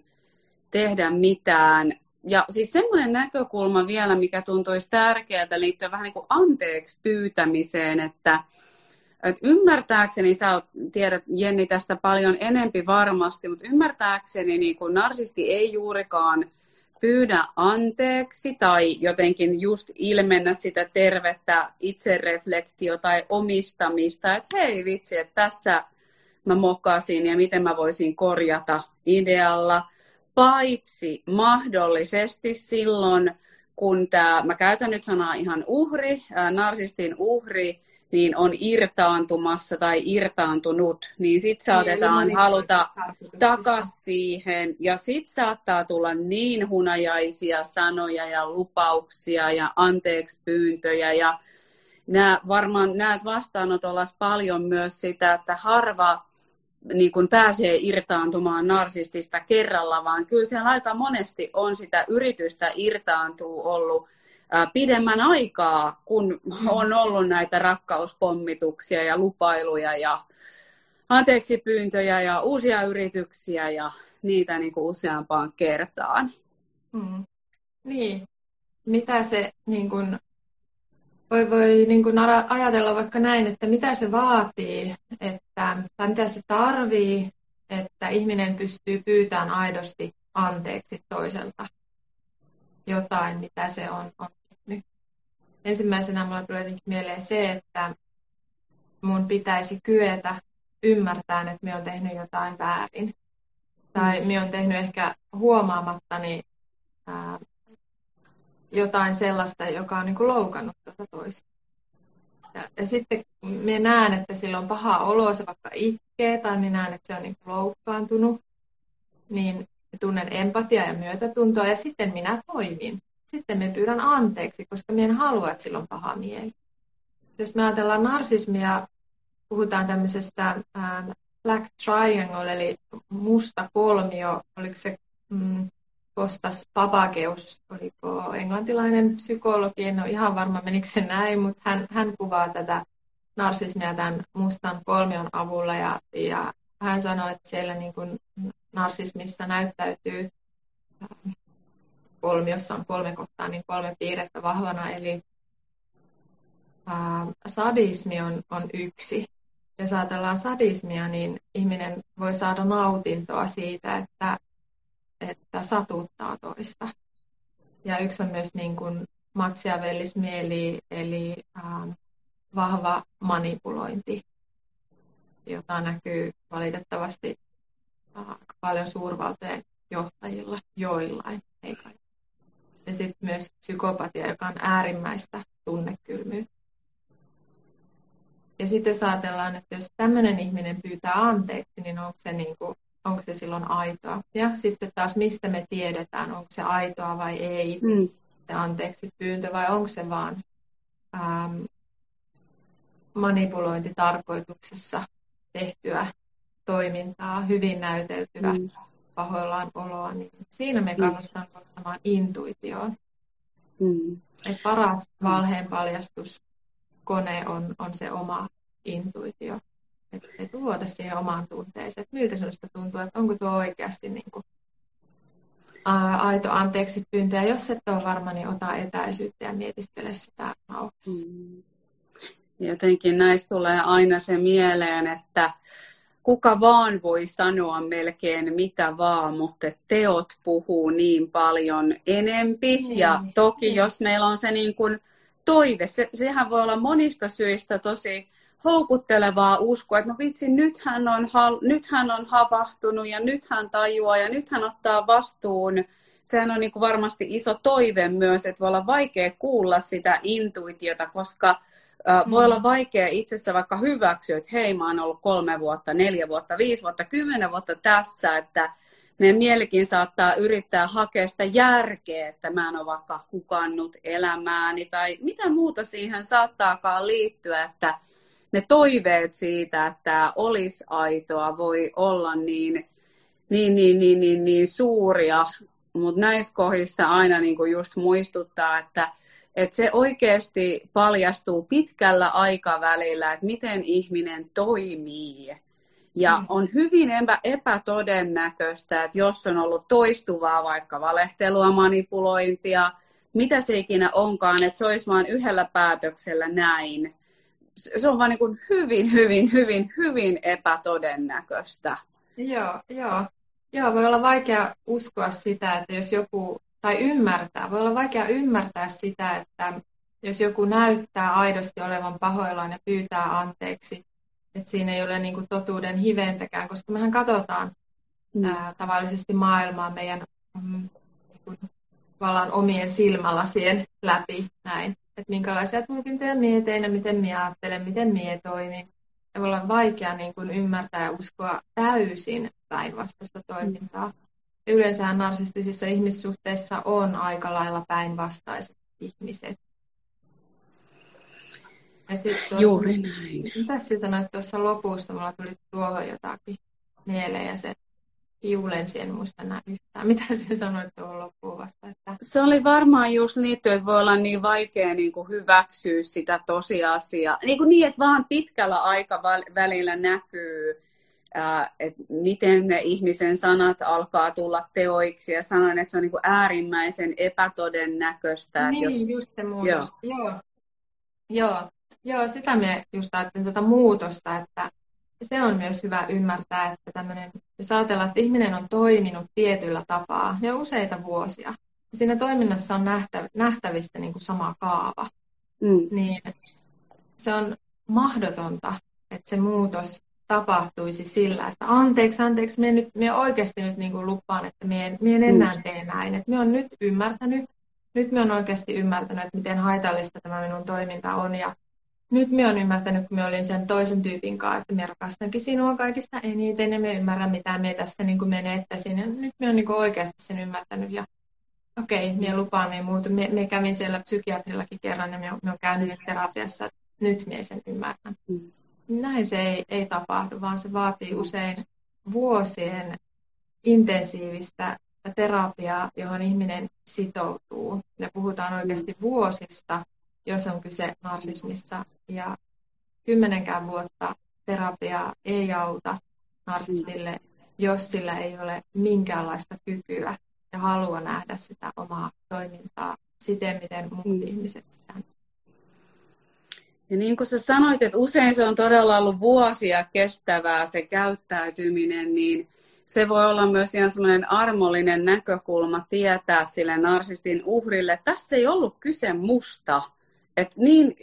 tehdä mitään ja siis semmoinen näkökulma vielä, mikä tuntuisi tärkeältä liittyen vähän niin kuin anteeksi pyytämiseen, että, että ymmärtääkseni, sä tiedät Jenni tästä paljon enempi varmasti, mutta ymmärtääkseni niin kuin narsisti ei juurikaan pyydä anteeksi tai jotenkin just ilmennä sitä tervettä itsereflektio tai omistamista, että hei vitsi, että tässä mä mokasin ja miten mä voisin korjata idealla – paitsi mahdollisesti silloin, kun tämä, mä käytän nyt sanaa ihan uhri, narsistin uhri, niin on irtaantumassa tai irtaantunut, niin saatetaan niin, haluta takas siihen. Ja sitten saattaa tulla niin hunajaisia sanoja ja lupauksia ja anteeksi pyyntöjä. Ja nää, varmaan näet vastaanotolla paljon myös sitä, että harva niin kuin pääsee irtaantumaan narsistista kerralla, vaan kyllä siellä aika monesti on sitä yritystä irtaantua ollut pidemmän aikaa, kun on ollut näitä rakkauspommituksia ja lupailuja ja anteeksi pyyntöjä ja uusia yrityksiä ja niitä niin kuin useampaan kertaan. Hmm. Niin. Mitä se niin kuin, voi, voi niin kuin ajatella vaikka näin, että mitä se vaatii, että, tai mitä se tarvii, että ihminen pystyy pyytämään aidosti anteeksi toiselta jotain, mitä se on, on tehnyt. Ensimmäisenä mulle tulee jotenkin mieleen se, että mun pitäisi kyetä ymmärtämään, että me on tehnyt jotain väärin. Tai me on tehnyt ehkä huomaamattani ää, jotain sellaista, joka on niin kuin loukannut tuota toista. Ja, ja sitten minä näen, että sillä on paha olo, se vaikka itkee, tai minä näen, että se on niin kuin loukkaantunut, niin tunnen empatia ja myötätuntoa, ja sitten minä toimin. Sitten me pyydän anteeksi, koska minä en halua, että sillä on paha mieli. Jos me ajatellaan narsismia, puhutaan tämmöisestä Black Triangle, eli musta kolmio, oliko se mm, Kostas Papakeus, oliko englantilainen psykologi, en ole ihan varma menikö se näin, mutta hän, hän kuvaa tätä narsismia tämän mustan kolmion avulla ja, ja hän sanoi, että siellä niin kuin narsismissa näyttäytyy kolmiossa on kolme kohtaa, niin kolme piirrettä vahvana, eli ää, sadismi on, on yksi. Jos ajatellaan sadismia, niin ihminen voi saada nautintoa siitä, että, että satuttaa toista. Ja yksi on myös niin kuin matsiavellismi, eli, ää, vahva manipulointi, jota näkyy valitettavasti aika paljon suurvaltojen johtajilla joillain, ei kai. Ja sitten myös psykopatia, joka on äärimmäistä tunnekylmyyttä. Ja sitten jos ajatellaan, että jos tämmöinen ihminen pyytää anteeksi, niin onko se, niin kuin, onko se silloin aitoa? Ja sitten taas, mistä me tiedetään, onko se aitoa vai ei, mm. se anteeksi pyyntö, vai onko se vaan ähm, manipulointitarkoituksessa tehtyä toimintaa, hyvin näyteltyä mm. pahoillaan oloa, niin siinä me mm. kannustan ottamaan intuitioon. Mm. Et paras valheen paljastuskone on, on se oma intuitio. Että et luota siihen omaan tunteeseen, että miltä sinusta tuntuu, että onko tuo oikeasti niin kuin, ää, aito anteeksi pyyntö. Ja jos et ole varma, niin ota etäisyyttä ja mietiskele sitä rauhassa. Mm. Jotenkin näistä tulee aina se mieleen, että kuka vaan voi sanoa melkein mitä vaan, mutta teot puhuu niin paljon enempi. Niin. Ja toki niin. jos meillä on se niin kuin toive, se, sehän voi olla monista syistä tosi houkuttelevaa uskoa, että no vitsi, nyt hän, on, nyt hän on havahtunut ja nyt hän tajuaa ja nyt hän ottaa vastuun. Sehän on niin kuin varmasti iso toive myös, että voi olla vaikea kuulla sitä intuitiota, koska Mm. Voi olla vaikea itsessä vaikka hyväksyä, että hei, mä oon ollut kolme vuotta, neljä vuotta, viisi vuotta, kymmenen vuotta tässä, että meidän mielikin saattaa yrittää hakea sitä järkeä, että mä en ole vaikka hukannut elämääni tai mitä muuta siihen saattaakaan liittyä, että ne toiveet siitä, että olisi aitoa, voi olla niin, niin, niin, niin, niin, niin suuria, mutta näissä kohdissa aina niin kuin just muistuttaa, että että se oikeasti paljastuu pitkällä aikavälillä, että miten ihminen toimii. Ja mm. on hyvin epätodennäköistä, että jos on ollut toistuvaa vaikka valehtelua, manipulointia, mitä se ikinä onkaan, että se olisi vain yhdellä päätöksellä näin. Se on vain niin hyvin, hyvin, hyvin, hyvin epätodennäköistä. Joo, joo. Joo, voi olla vaikea uskoa sitä, että jos joku tai ymmärtää. Voi olla vaikea ymmärtää sitä, että jos joku näyttää aidosti olevan pahoillaan ja pyytää anteeksi, että siinä ei ole niin kuin totuuden hiventäkään, koska mehän katsotaan mm. ää, tavallisesti maailmaa meidän mm, niin vallan omien silmälasien läpi näin. Että minkälaisia tulkintoja mie teen ja miten mie ajattelen, miten mie toimin. Ja voi olla vaikea niin kuin ymmärtää ja uskoa täysin päinvastaista toimintaa. Mm yleensä narsistisissa ihmissuhteissa on aika lailla päinvastaiset ihmiset. Ja tuossa, Juuri näin. Mitä sinä sanoit tuossa lopussa? Mulla tuli tuohon jotakin mieleen ja se kiulensi, en muista enää yhtään. Mitä sinä sanoit tuohon loppuun vasta? Että... Se oli varmaan just liittyen, että voi olla niin vaikea niin kuin hyväksyä sitä tosiasiaa. Niin, kuin niin, että vaan pitkällä aikavälillä näkyy että miten ne ihmisen sanat alkaa tulla teoiksi ja sanon, että se on niin kuin äärimmäisen epätodennäköistä. Niin, jos... just se muutos. Joo. Joo. Joo. Joo, sitä me just ajattelin tuota muutosta, että se on myös hyvä ymmärtää, että tämmöinen, jos ajatellaan, että ihminen on toiminut tietyllä tapaa jo useita vuosia, ja siinä toiminnassa on nähtä, nähtävistä niin kuin sama kaava, mm. niin se on mahdotonta, että se muutos tapahtuisi sillä, että anteeksi, anteeksi, minä, nyt, minä oikeasti nyt niin kuin lupaan, että minä en, minä en enää mm. tee näin. Että minä olen nyt ymmärtänyt, nyt minä olen oikeasti ymmärtänyt, että miten haitallista tämä minun toiminta on. Ja nyt minä olen ymmärtänyt, kun minä olin sen toisen tyypin kanssa, että minä rakastankin sinua kaikista eniten ja minä ymmärrän, mitä minä tästä niin kuin menettäisin. Ja nyt minä olen niin kuin oikeasti sen ymmärtänyt ja okei, okay, minä lupaan, minä muutu. Minä, minä kävin siellä psykiatrillakin kerran ja minä, minä olen käynyt terapiassa, nyt minä sen ymmärrän. Mm näin se ei, ei tapahdu, vaan se vaatii usein vuosien intensiivistä että terapia, johon ihminen sitoutuu, ja puhutaan oikeasti vuosista, jos on kyse narsismista, ja kymmenenkään vuotta terapia ei auta narsistille, jos sillä ei ole minkäänlaista kykyä ja halua nähdä sitä omaa toimintaa siten, miten muut mm. ihmiset sitä ja niin kuin sä sanoit, että usein se on todella ollut vuosia kestävää se käyttäytyminen, niin se voi olla myös ihan semmoinen armollinen näkökulma tietää sille narsistin uhrille, että tässä ei ollut kyse musta. Et niin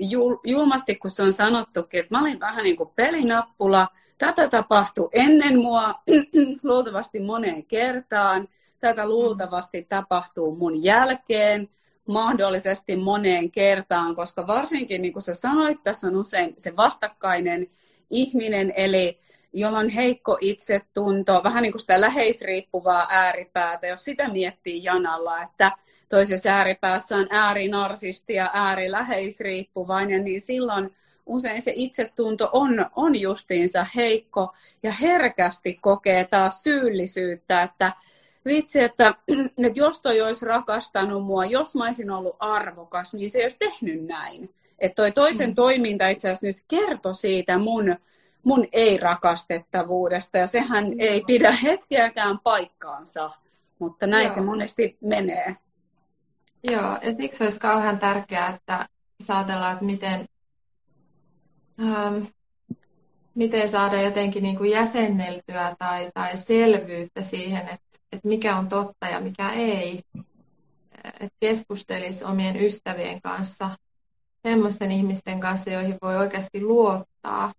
julmasti kuin se on sanottukin, että mä olin vähän niin kuin pelinappula, tätä tapahtui ennen mua luultavasti moneen kertaan, tätä luultavasti tapahtuu mun jälkeen, mahdollisesti moneen kertaan, koska varsinkin niin kuin sä sanoit, tässä on usein se vastakkainen ihminen, eli jolla on heikko itsetunto, vähän niin kuin sitä läheisriippuvaa ääripäätä, jos sitä miettii janalla, että toisessa ääripäässä on äärinarsisti ja ääriläheisriippuvainen, niin silloin usein se itsetunto on, on justiinsa heikko ja herkästi kokee taas syyllisyyttä, että vitsi, että, että jos toi olisi rakastanut mua, jos mä olisin ollut arvokas, niin se ei olisi tehnyt näin. Että toi toisen mm. toiminta itse asiassa nyt kertoi siitä mun, mun ei-rakastettavuudesta, ja sehän mm. ei pidä hetkeäkään paikkaansa, mutta näin Joo. se monesti menee. Joo, ja siksi olisi kauhean tärkeää, että saatellaan, että miten, ähm, miten saada jotenkin niin kuin jäsenneltyä tai, tai selvyyttä siihen, että, että mikä on totta ja mikä ei. Että keskustelisi omien ystävien kanssa, semmoisten ihmisten kanssa, joihin voi oikeasti luottaa,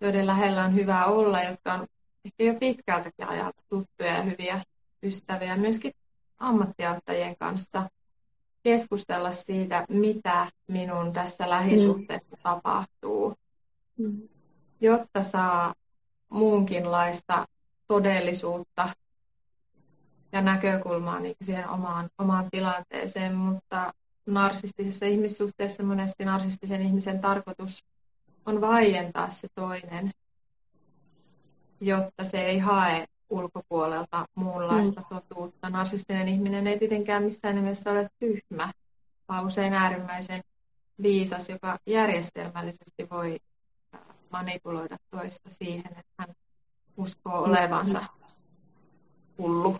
joiden lähellä on hyvä olla, jotka on ehkä jo pitkältäkin ajalta tuttuja ja hyviä ystäviä, myöskin ammattiauttajien kanssa keskustella siitä, mitä minun tässä lähisuhteessa mm. tapahtuu. Mm jotta saa muunkinlaista todellisuutta ja näkökulmaa niin siihen omaan, omaan tilanteeseen, mutta narsistisessa ihmissuhteessa monesti narsistisen ihmisen tarkoitus on vaientaa se toinen, jotta se ei hae ulkopuolelta muunlaista mm. totuutta. Narsistinen ihminen ei tietenkään missään nimessä ole tyhmä, vaan usein äärimmäisen viisas, joka järjestelmällisesti voi manipuloida toista siihen, että hän uskoo olevansa hullu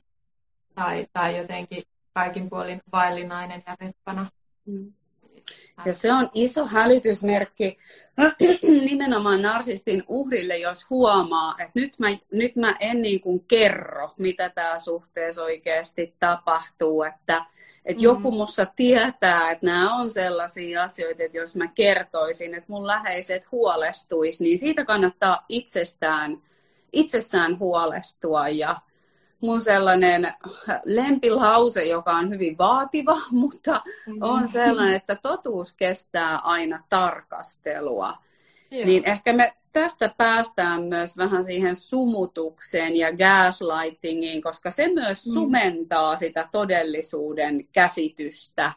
tai, tai jotenkin kaikin puolin vaillinainen ja reppana. Mm. Ja se on iso hälytysmerkki nimenomaan narsistin uhrille, jos huomaa, että nyt mä, nyt mä en niin kuin kerro, mitä tämä suhteessa oikeasti tapahtuu, että että mm. joku mussa tietää, että nämä on sellaisia asioita, että jos mä kertoisin, että mun läheiset huolestuisi, niin siitä kannattaa itsestään, itsessään huolestua. Ja mun sellainen lempilause, joka on hyvin vaativa, mutta mm. on sellainen, että totuus kestää aina tarkastelua. Joo. Niin ehkä me tästä päästään myös vähän siihen sumutukseen ja gaslightingiin, koska se myös mm. sumentaa sitä todellisuuden käsitystä,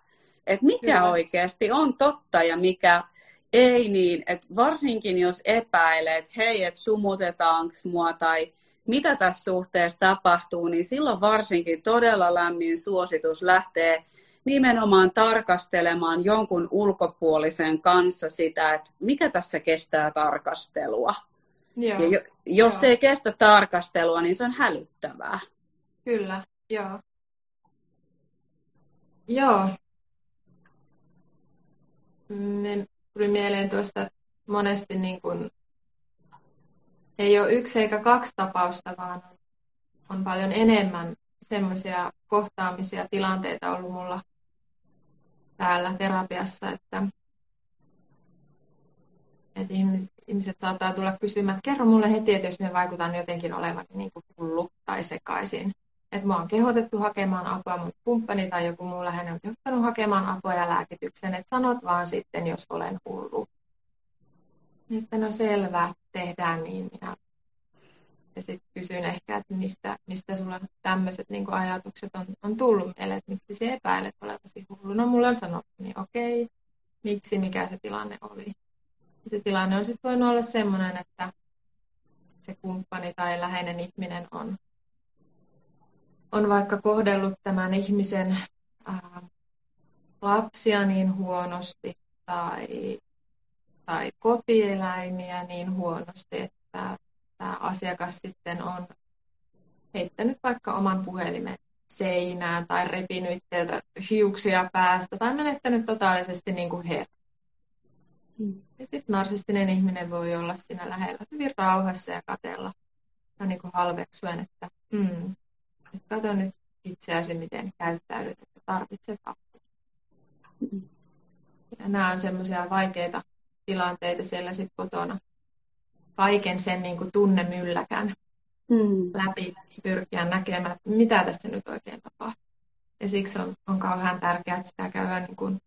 että mikä Kyllä. oikeasti on totta ja mikä ei niin, että varsinkin jos epäilet, että hei, että sumutetaanko mua tai mitä tässä suhteessa tapahtuu, niin silloin varsinkin todella lämmin suositus lähtee nimenomaan tarkastelemaan jonkun ulkopuolisen kanssa sitä, että mikä tässä kestää tarkastelua. Joo, ja jos joo. se ei kestä tarkastelua, niin se on hälyttävää. Kyllä, joo. Joo. Me tuli mieleen tuosta, että monesti niin kuin ei ole yksi eikä kaksi tapausta, vaan on paljon enemmän semmoisia kohtaamisia tilanteita ollut mulla täällä terapiassa, että, että ihmiset saattaa tulla kysymään, että kerro mulle heti, että jos me vaikutan jotenkin olevan niin kuin hullu tai sekaisin. Että mua on kehotettu hakemaan apua, mutta kumppani tai joku muu läheinen on johtanut hakemaan apua ja lääkityksen, että sanot vaan sitten, jos olen hullu. Että no selvä, tehdään niin. Ja ja sitten kysyin ehkä, että mistä, mistä sulla tämmöiset niin ajatukset on, on tullut mieleen, että miksi sinä epäilet olevasi hullu. No mulla on sanottu, niin okei, miksi, mikä se tilanne oli. Ja se tilanne on sitten voinut olla semmoinen, että se kumppani tai läheinen ihminen on, on vaikka kohdellut tämän ihmisen ää, lapsia niin huonosti tai, tai kotieläimiä niin huonosti, että tämä asiakas sitten on heittänyt vaikka oman puhelimen seinään tai repinyt itseltä hiuksia päästä tai menettänyt totaalisesti niin kuin her. Mm. Ja sitten narsistinen ihminen voi olla siinä lähellä hyvin rauhassa ja katella ja niin kuin halveksuen, että mm, että kato nyt itseäsi, miten käyttäydyt, että tarvitset apua. Mm. Ja nämä on semmoisia vaikeita tilanteita siellä sitten kotona. Kaiken sen niin kuin tunnemylläkän mm. läpi pyrkiä näkemään, mitä tässä nyt oikein tapahtuu. Ja siksi on, on kauhean tärkeää, että sitä käydään niin kuin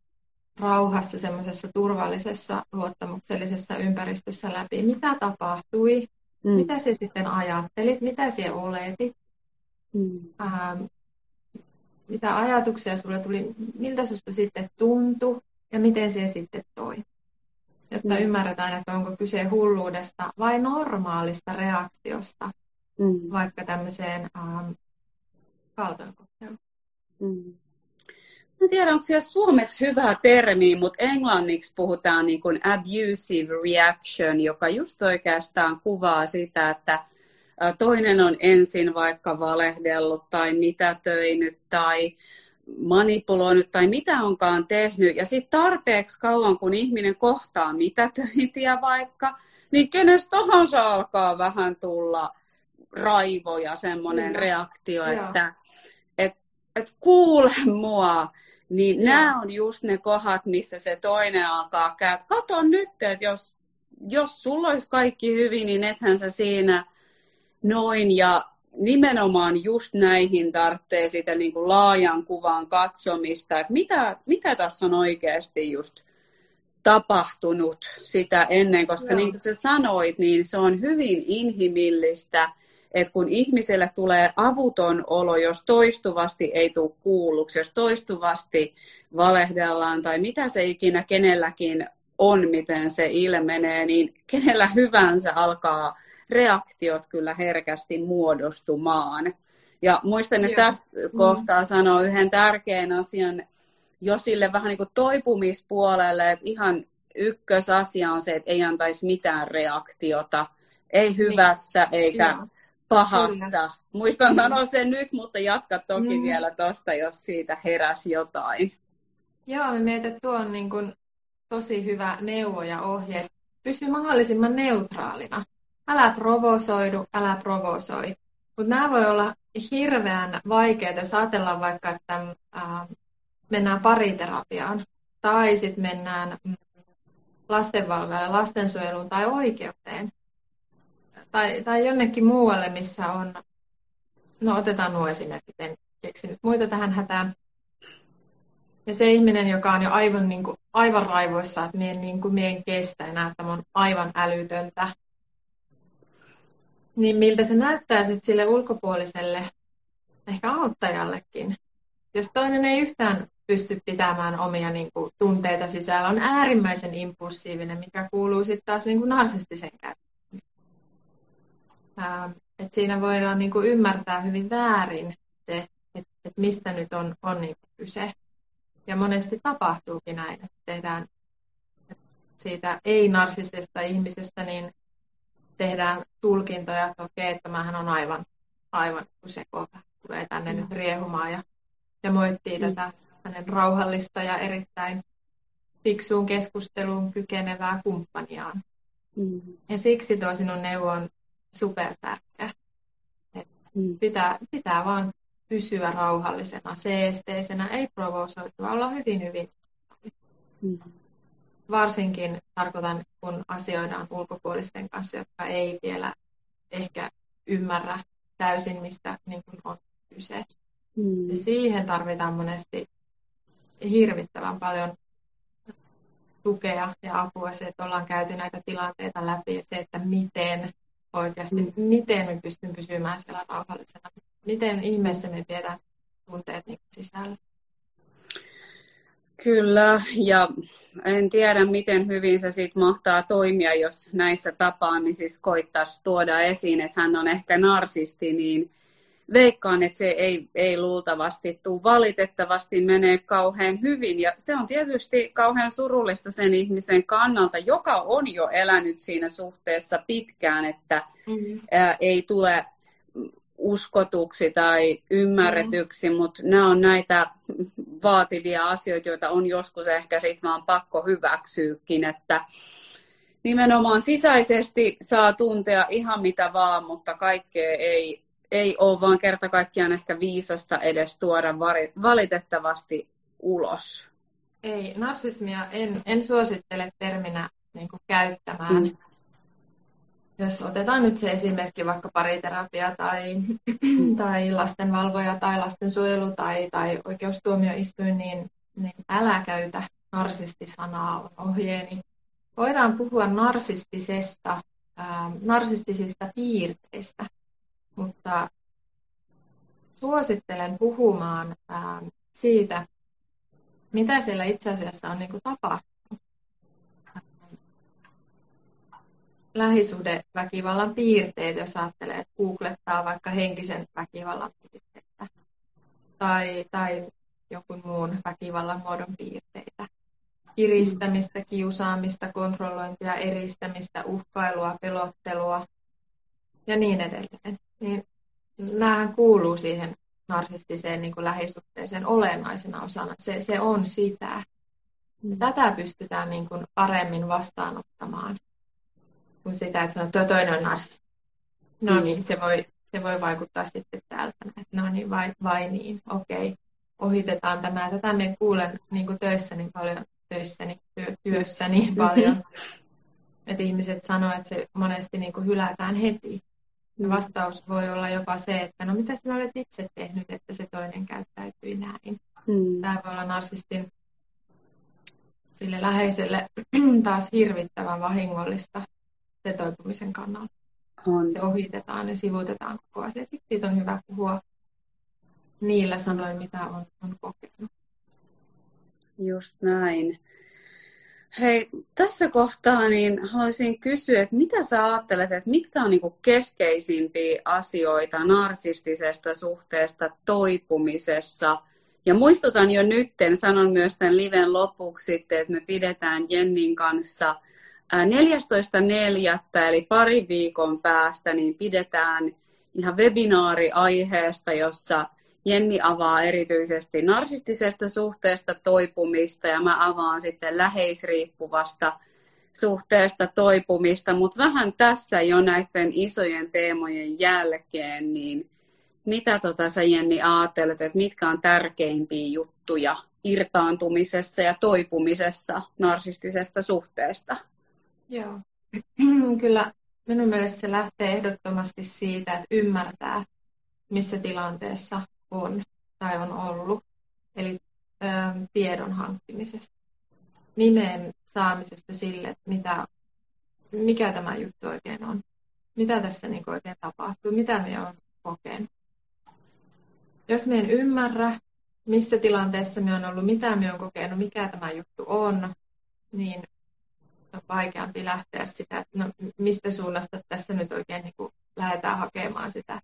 rauhassa, semmoisessa turvallisessa, luottamuksellisessa ympäristössä läpi. Mitä tapahtui? Mm. Mitä sä sitten ajattelit? Mitä sä oletit? Mm. Ähm, mitä ajatuksia sulle tuli? Miltä susta sitten tuntui? Ja miten se sitten toi? Jotta mm. ymmärretään, että onko kyse hulluudesta vai normaalista reaktiosta mm. vaikka tämmöiseen ähm, kaltoinkohteluun. Mm. Mä tiedän, onko siellä suomeksi hyvä termi, mutta englanniksi puhutaan niin kuin abusive reaction, joka just oikeastaan kuvaa sitä, että toinen on ensin vaikka valehdellut tai mitätöinyt tai manipuloinut tai mitä onkaan tehnyt. Ja sitten tarpeeksi kauan, kun ihminen kohtaa mitätöintiä vaikka, niin kenestä tahansa alkaa vähän tulla raivo ja semmoinen mm. reaktio, että et, et kuule mua. Niin nämä on just ne kohdat, missä se toinen alkaa käydä. Kato nyt, että jos, jos sulla olisi kaikki hyvin, niin ethän sä siinä noin. Ja nimenomaan just näihin tarvitsee sitä niin kuin laajan kuvan katsomista, että mitä, mitä tässä on oikeasti just tapahtunut sitä ennen, koska Joo. niin kuin sä sanoit, niin se on hyvin inhimillistä – että kun ihmiselle tulee avuton olo, jos toistuvasti ei tule kuulluksi, jos toistuvasti valehdellaan tai mitä se ikinä kenelläkin on, miten se ilmenee, niin kenellä hyvänsä alkaa reaktiot kyllä herkästi muodostumaan. Ja muistan, että tässä mm. kohtaa sanoo yhden tärkeän asian jo sille vähän niin kuin toipumispuolelle, että ihan ykkösasia on se, että ei antaisi mitään reaktiota, ei niin. hyvässä eikä Joo pahassa. Kyllä. Muistan mm. sanoa sen nyt, mutta jatka toki mm. vielä tuosta, jos siitä heräsi jotain. Joo, me mietin, että tuo on niin kuin tosi hyvä neuvo ja ohje. Pysy mahdollisimman neutraalina. Älä provosoidu, älä provosoi. Mutta nämä voi olla hirveän vaikeita, jos ajatellaan vaikka, että äh, mennään pariterapiaan tai sitten mennään mm, lastenvalvojalle, lastensuojeluun tai oikeuteen tai, tai jonnekin muualle, missä on, no otetaan nuo esimerkit, en keksi nyt muita tähän hätään. Ja se ihminen, joka on jo aivan, niin kuin, aivan raivoissa, että mien, niin kuin, mien kestä enää, että on aivan älytöntä, niin miltä se näyttää sitten sille ulkopuoliselle, ehkä auttajallekin. Jos toinen ei yhtään pysty pitämään omia niin kuin, tunteita sisällä, on äärimmäisen impulsiivinen, mikä kuuluu sitten taas niin kuin, narsistisen käyttöön että siinä voidaan niin kuin ymmärtää hyvin väärin se, että, että mistä nyt on, on niin kyse. Ja monesti tapahtuukin näin, että tehdään siitä ei-narsisesta ihmisestä, niin tehdään tulkintoja, että okei, että tämähän on aivan, aivan sekova, tulee tänne mm. nyt riehumaan ja, ja moittii mm. tätä hänen rauhallista ja erittäin fiksuun keskusteluun kykenevää kumppaniaan. Mm. Ja siksi tuo sinun neuvo on supertärkeä. Mm. Pitää, pitää vaan pysyä rauhallisena, seesteisenä, ei provosoitua, olla hyvin hyvin. Mm. Varsinkin tarkoitan, kun asioidaan ulkopuolisten kanssa, jotka ei vielä ehkä ymmärrä täysin, mistä niin kuin on kyse. Mm. Ja siihen tarvitaan monesti hirvittävän paljon tukea ja apua se, että ollaan käyty näitä tilanteita läpi ja se, että miten oikeasti, mm. miten me pystyn pysymään siellä rauhallisena. Miten ihmeessä me pidetään tunteet niin sisällä. Kyllä, ja en tiedä, miten hyvin se sitten mahtaa toimia, jos näissä tapaamisissa koittaisi tuoda esiin, että hän on ehkä narsisti, niin veikkaan, että se ei, ei luultavasti tule valitettavasti menee kauhean hyvin. Ja se on tietysti kauhean surullista sen ihmisen kannalta, joka on jo elänyt siinä suhteessa pitkään, että mm-hmm. ää, ei tule uskotuksi tai ymmärretyksi, mm. mutta nämä on näitä vaativia asioita, joita on joskus ehkä sitten vaan pakko hyväksyykin, että nimenomaan sisäisesti saa tuntea ihan mitä vaan, mutta kaikkea ei, ei ole vaan kerta kaikkiaan ehkä viisasta edes tuoda valitettavasti ulos. Ei, narsismia en, en suosittele terminä niin käyttämään. Mm jos otetaan nyt se esimerkki, vaikka pariterapia tai, tai lastenvalvoja tai lastensuojelu tai, tai oikeustuomioistuin, niin, niin älä käytä narsistisanaa on ohjeeni. Voidaan puhua narsistisesta, ää, narsistisista piirteistä, mutta suosittelen puhumaan ää, siitä, mitä siellä itse asiassa on niin kuin tapahtunut lähisuhdeväkivallan piirteet, jos ajattelee, että googlettaa vaikka henkisen väkivallan piirteitä tai, tai jonkun muun väkivallan muodon piirteitä. Kiristämistä, kiusaamista, kontrollointia, eristämistä, uhkailua, pelottelua ja niin edelleen. Niin nämähän kuuluu siihen narsistiseen niin kuin lähisuhteeseen olennaisena osana. Se, se on sitä. Mm. Tätä pystytään niin kuin paremmin vastaanottamaan kuin sitä, että sanoo, että tuo toinen on narsisti. No mm. niin, se voi, se voi vaikuttaa sitten täältä, että no niin, vai, vai niin, okei, ohitetaan tämä. Tätä me kuulen niin kuin töissäni paljon, töissäni, työ, työssäni mm-hmm. paljon, että ihmiset sanoo, että se monesti niin kuin hylätään heti. Ja mm. vastaus voi olla jopa se, että no mitä sinä olet itse tehnyt, että se toinen käyttäytyi näin. Mm. Tämä voi olla narsistin sille läheiselle taas hirvittävän vahingollista toipumisen kannalta. On. Se ohitetaan ja sivutetaan koko asia. Siksi siitä on hyvä puhua niillä sanoin, mitä on, on kokenut. Just näin. Hei, tässä kohtaa niin haluaisin kysyä, että mitä sä ajattelet, että mitkä on niin keskeisimpiä asioita narsistisesta suhteesta toipumisessa? Ja muistutan jo nytten, sanon myös tämän liven lopuksi, että me pidetään Jennin kanssa – 14.4. eli pari viikon päästä niin pidetään ihan webinaari aiheesta, jossa Jenni avaa erityisesti narsistisesta suhteesta toipumista ja mä avaan sitten läheisriippuvasta suhteesta toipumista, mutta vähän tässä jo näiden isojen teemojen jälkeen, niin mitä tota sä Jenni ajattelet, että mitkä on tärkeimpiä juttuja irtaantumisessa ja toipumisessa narsistisesta suhteesta? Joo. Kyllä minun mielestä se lähtee ehdottomasti siitä, että ymmärtää, missä tilanteessa on tai on ollut. Eli ö, tiedon hankkimisesta. Nimeen saamisesta sille, että mitä, mikä tämä juttu oikein on. Mitä tässä niin oikein tapahtuu, mitä me on kokenut. Jos me en ymmärrä, missä tilanteessa me on ollut, mitä me on kokenut, mikä tämä juttu on, niin on vaikeampi lähteä sitä, että no, mistä suunnasta tässä nyt oikein niin kuin lähdetään hakemaan sitä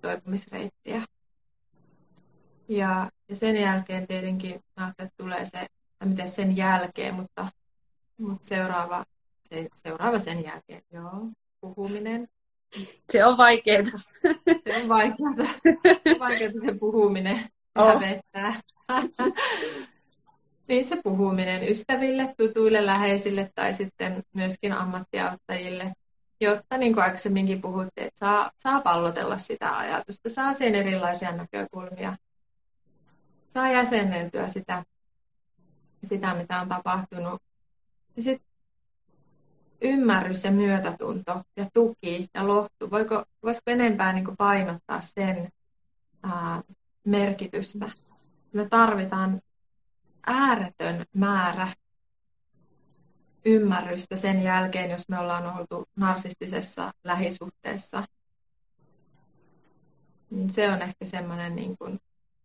toipumisreittiä. Ja, ja sen jälkeen tietenkin että tulee se, että miten sen jälkeen, mutta, mutta seuraava, se, seuraava sen jälkeen, joo, puhuminen. Se on vaikeaa. Se on vaikeaa. Vaikeaa se puhuminen. Oh. Niin se puhuminen ystäville, tutuille, läheisille tai sitten myöskin ammattiauttajille, jotta niin kuin aikaisemminkin puhuttiin, että saa, saa pallotella sitä ajatusta, saa sen erilaisia näkökulmia, saa jäsenneltyä sitä, sitä mitä on tapahtunut. Ja sitten ymmärrys ja myötätunto ja tuki ja lohtu, voiko, voisiko enempää niin kuin painottaa sen ää, merkitystä? Me tarvitaan ääretön määrä ymmärrystä sen jälkeen, jos me ollaan oltu narsistisessa lähisuhteessa. Niin se on ehkä semmoinen, niin kuin,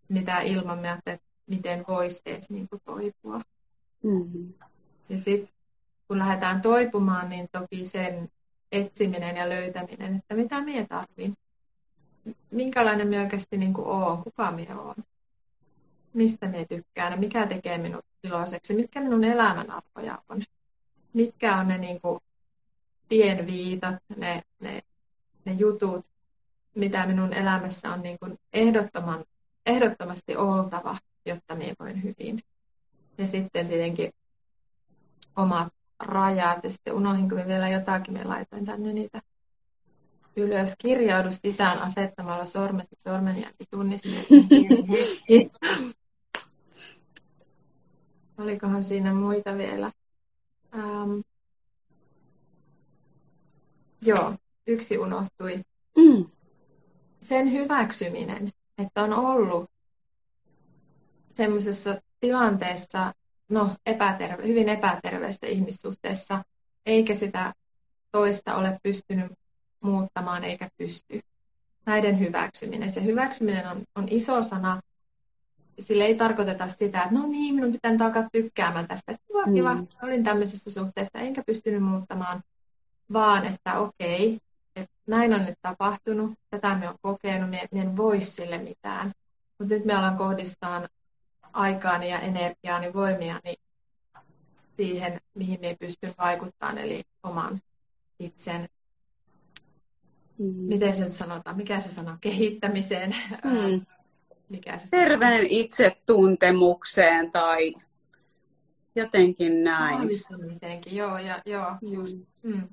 mitä ilman me että miten voisi edes niin kuin, toipua. Mm-hmm. Ja sitten kun lähdetään toipumaan, niin toki sen etsiminen ja löytäminen, että mitä minä tarvin. minkälainen minä oikeasti niin kuin olen, kuka minä olen, mistä minä tykkään ja mikä tekee minut iloiseksi, mitkä minun elämänarvoja on, mitkä on ne niin kuin tienviitat, ne, ne, ne jutut, mitä minun elämässä on niin kuin ehdottoman, ehdottomasti oltava, jotta minä voin hyvin. Ja sitten tietenkin omat rajat. Ja sitten unohdinko vielä jotakin, me laitoin tänne niitä ylös. Kirjaudu sisään asettamalla sormet ja sormenjälki tunnistettiin Olikohan siinä muita vielä? Ähm. Joo, yksi unohtui. Mm. Sen hyväksyminen, että on ollut semmoisessa tilanteessa, no, epäterve, hyvin epäterveessä ihmissuhteessa, eikä sitä toista ole pystynyt muuttamaan eikä pysty. Näiden hyväksyminen. Se hyväksyminen on, on iso sana. Sille ei tarkoiteta sitä, että no niin, minun pitää alkaa tykkäämään tästä. Kiva, mm. kiva, olin tämmöisessä suhteessa, enkä pystynyt muuttamaan, vaan että okei, että näin on nyt tapahtunut, tätä me on kokenut, me, me en voi sille mitään. Mutta nyt me ollaan kohdistaan aikaani ja energiaani, voimiani siihen, mihin me pystyn vaikuttamaan, eli oman itsen, mm. miten sen sanotaan, mikä se sana, kehittämiseen, mm. Mikä se terveen itsetuntemukseen tai jotenkin näin. Vahvistamiseenkin, joo, ja, joo mm. just. Mm.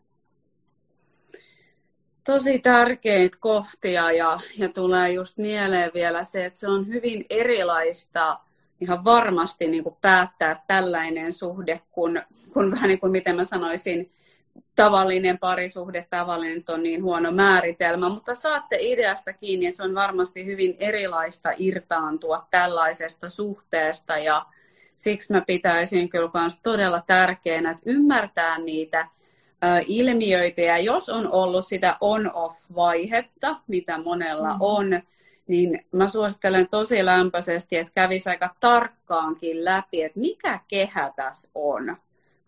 Tosi tärkeitä kohtia ja, ja tulee just mieleen vielä se, että se on hyvin erilaista ihan varmasti niin kuin päättää tällainen suhde, kun, kun vähän niin kuin miten mä sanoisin, tavallinen parisuhde, tavallinen on niin huono määritelmä, mutta saatte ideasta kiinni, että se on varmasti hyvin erilaista irtaantua tällaisesta suhteesta ja siksi mä pitäisin kyllä myös todella tärkeänä, että ymmärtää niitä ilmiöitä ja jos on ollut sitä on-off-vaihetta, mitä monella mm-hmm. on, niin mä suosittelen tosi lämpöisesti, että kävisi aika tarkkaankin läpi, että mikä kehä tässä on.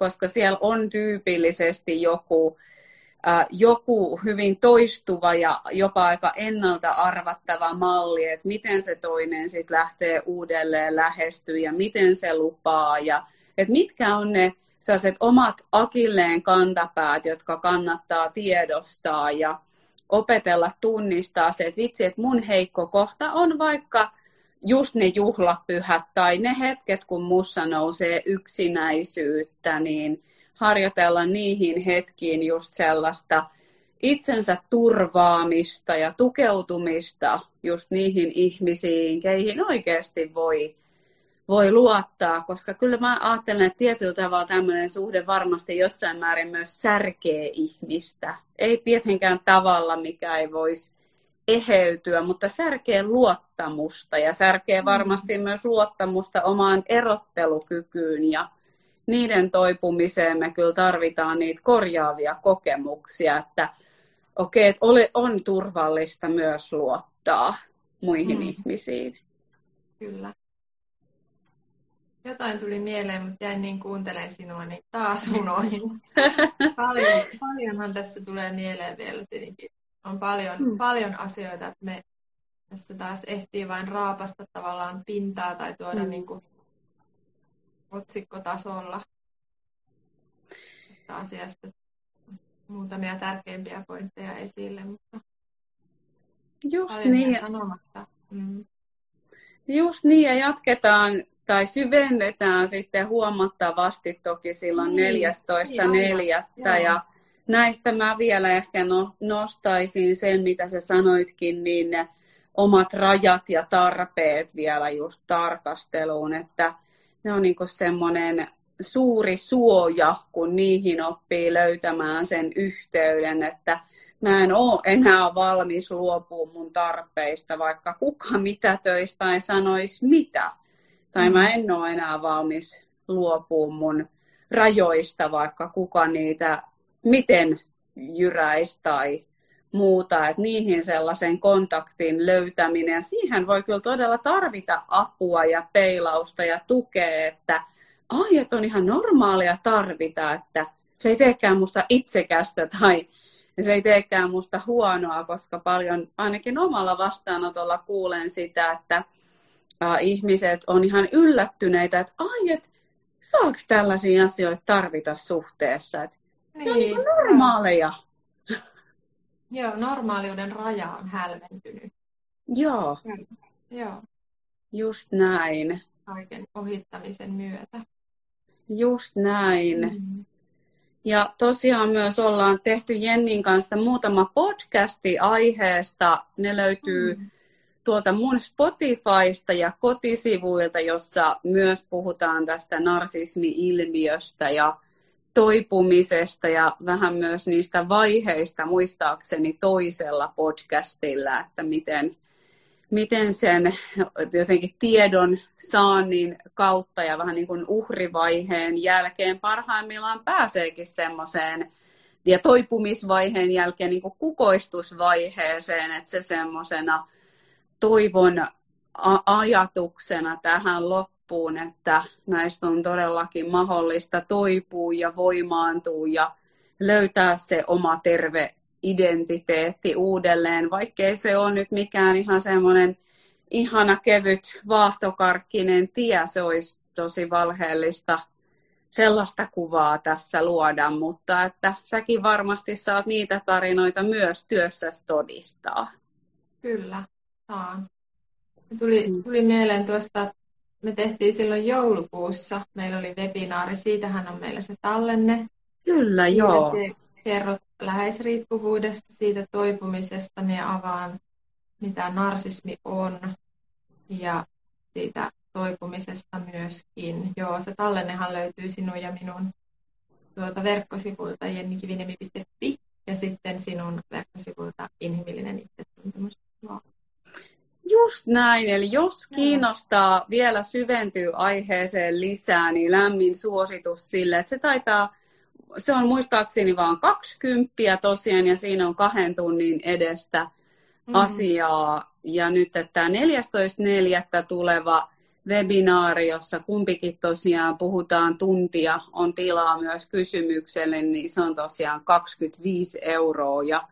Koska siellä on tyypillisesti joku, äh, joku hyvin toistuva ja jopa aika ennalta arvattava malli, että miten se toinen sitten lähtee uudelleen lähestyä ja miten se lupaa ja että mitkä on ne sellaiset omat akilleen kantapäät, jotka kannattaa tiedostaa ja opetella tunnistaa se, että vitsi, että mun heikko kohta on vaikka just ne juhlapyhät tai ne hetket, kun mussa nousee yksinäisyyttä, niin harjoitella niihin hetkiin just sellaista itsensä turvaamista ja tukeutumista just niihin ihmisiin, keihin oikeasti voi voi luottaa, koska kyllä mä ajattelen, että tietyllä tavalla tämmöinen suhde varmasti jossain määrin myös särkee ihmistä. Ei tietenkään tavalla, mikä ei voisi eheytyä, mutta särkee luottamusta ja särkee mm. varmasti myös luottamusta omaan erottelukykyyn ja niiden toipumiseen me kyllä tarvitaan niitä korjaavia kokemuksia, että okei, okay, että ole, on turvallista myös luottaa muihin mm. ihmisiin. Kyllä. Jotain tuli mieleen, mutta jäin niin kuuntelemaan sinua, niin taas unohin. Paljon, paljonhan tässä tulee mieleen vielä tietenkin. On paljon, hmm. paljon asioita, että me tässä taas ehtii vain raapasta tavallaan pintaa tai tuoda hmm. niin kuin otsikkotasolla tästä asiasta muutamia tärkeimpiä pointteja esille, mutta Just niin. sanomatta. Mm. Just niin, ja jatketaan tai syvennetään sitten huomattavasti toki silloin niin, 14.4. Niin, ja näistä mä vielä ehkä no, nostaisin sen, mitä sä sanoitkin, niin ne omat rajat ja tarpeet vielä just tarkasteluun, että ne on niin semmoinen suuri suoja, kun niihin oppii löytämään sen yhteyden, että mä en ole enää valmis luopumaan mun tarpeista, vaikka kuka mitä töistä ei sanoisi mitä. Tai mä en ole enää valmis luopumaan mun rajoista, vaikka kuka niitä miten jyräisi tai muuta, että niihin sellaisen kontaktin löytäminen, siihen voi kyllä todella tarvita apua ja peilausta ja tukea, että ai, että on ihan normaalia tarvita, että se ei teekään musta itsekästä tai se ei teekään musta huonoa, koska paljon ainakin omalla vastaanotolla kuulen sitä, että ihmiset on ihan yllättyneitä, että ai, et, saako tällaisia asioita tarvita suhteessa? Et niin, ne on niin normaaleja. Joo, normaaliuden raja on hälventynyt. Joo. Joo. Just näin. Kaiken ohittamisen myötä. Just näin. Mm. Ja tosiaan myös ollaan tehty Jennin kanssa muutama podcasti aiheesta. Ne löytyy mm. tuolta mun Spotifysta ja kotisivuilta, jossa myös puhutaan tästä narsismi-ilmiöstä ja toipumisesta ja vähän myös niistä vaiheista muistaakseni toisella podcastilla, että miten, miten sen jotenkin tiedon saannin kautta ja vähän niin kuin uhrivaiheen jälkeen parhaimmillaan pääseekin semmoiseen ja toipumisvaiheen jälkeen niin kuin kukoistusvaiheeseen, että se semmoisena toivon ajatuksena tähän loppuun, että näistä on todellakin mahdollista toipua ja voimaantua ja löytää se oma terve identiteetti uudelleen, vaikkei se ole nyt mikään ihan semmoinen ihana kevyt vaahtokarkkinen tie, se olisi tosi valheellista sellaista kuvaa tässä luoda, mutta että säkin varmasti saat niitä tarinoita myös työssäsi todistaa. Kyllä, saan. Tuli, tuli mieleen tuosta, me tehtiin silloin joulukuussa, meillä oli webinaari, siitähän on meillä se tallenne. Kyllä, Siinä joo. Kerrot läheisriippuvuudesta, siitä toipumisesta, minä avaan, mitä narsismi on ja siitä toipumisesta myöskin. Joo, se tallennehan löytyy sinun ja minun tuolta verkkosivuilta jennikivinemi.fi ja sitten sinun verkkosivuilta inhimillinen itsetuntemus. Wow. Just näin, eli jos kiinnostaa vielä syventyä aiheeseen lisää, niin lämmin suositus sille, että se taitaa, se on muistaakseni vain 20 tosiaan ja siinä on kahden tunnin edestä mm. asiaa. Ja nyt että 14.4. tuleva webinaari, jossa kumpikin tosiaan puhutaan tuntia, on tilaa myös kysymykselle, niin se on tosiaan 25 euroa. Ja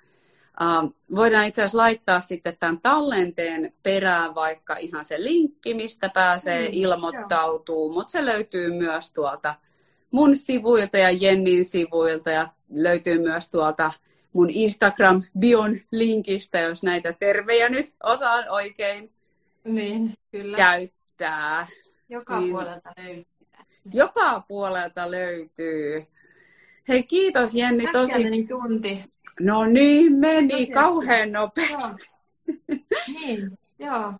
voidaan itse asiassa laittaa sitten tämän tallenteen perään vaikka ihan se linkki, mistä pääsee mm, ilmoittautuu, mutta se löytyy myös tuolta mun sivuilta ja Jennin sivuilta ja löytyy myös tuolta mun Instagram-bion linkistä, jos näitä tervejä nyt osaan oikein niin, kyllä. käyttää. Joka niin, puolelta löytyy. Joka puolelta löytyy. Hei kiitos Jenni tosi. tunti. No niin, meni Tosiaan. kauhean nopeasti. Joo. Niin, joo.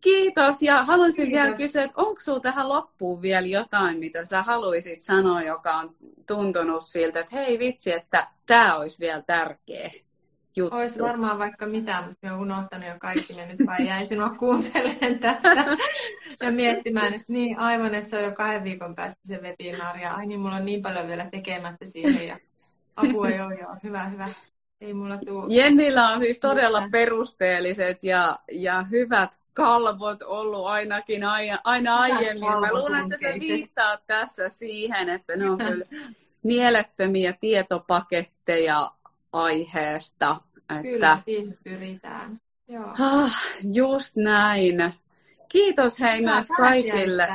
Kiitos ja haluaisin Kiitos. vielä kysyä, että onko sinulla tähän loppuun vielä jotain, mitä sä haluaisit sanoa, joka on tuntunut siltä, että hei vitsi, että tämä olisi vielä tärkeä juttu. Olisi varmaan vaikka mitään, mutta olen unohtanut jo kaikille, nyt vai jäin sinua kuuntelemaan tässä ja miettimään, että niin aivan, että se on jo kahden viikon päästä se webinaari ja ai niin, mulla on niin paljon vielä tekemättä siihen ja apua joo, joo, hyvä, hyvä. Ei mulla tuu... Jennillä on siis todella perusteelliset ja, ja hyvät kalvot ollut ainakin aina, aina aiemmin. Mä luulen, että se viittaa tässä siihen, että ne on kyllä mielettömiä tietopaketteja aiheesta. Että... Kyllä, siihen pyritään. Joo. Ah, just näin. Kiitos hei Hyvää myös kaikille.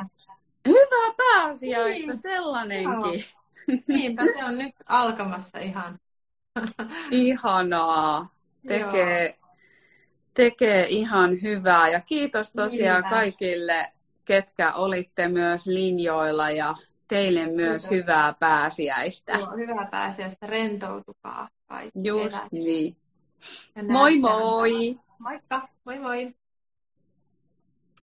Hyvää pääsiäistä, niin. sellainenkin. Joo. Niinpä se on nyt alkamassa ihan. Ihanaa. Tekee, tekee ihan hyvää. Ja kiitos tosiaan Niinpä. kaikille, ketkä olitte myös linjoilla ja teille myös kiitos. hyvää pääsiäistä. Joo, hyvää pääsiäistä. Rentoutukaa kaikki. Just elät. niin. Moi moi! Moikka! Moi moi!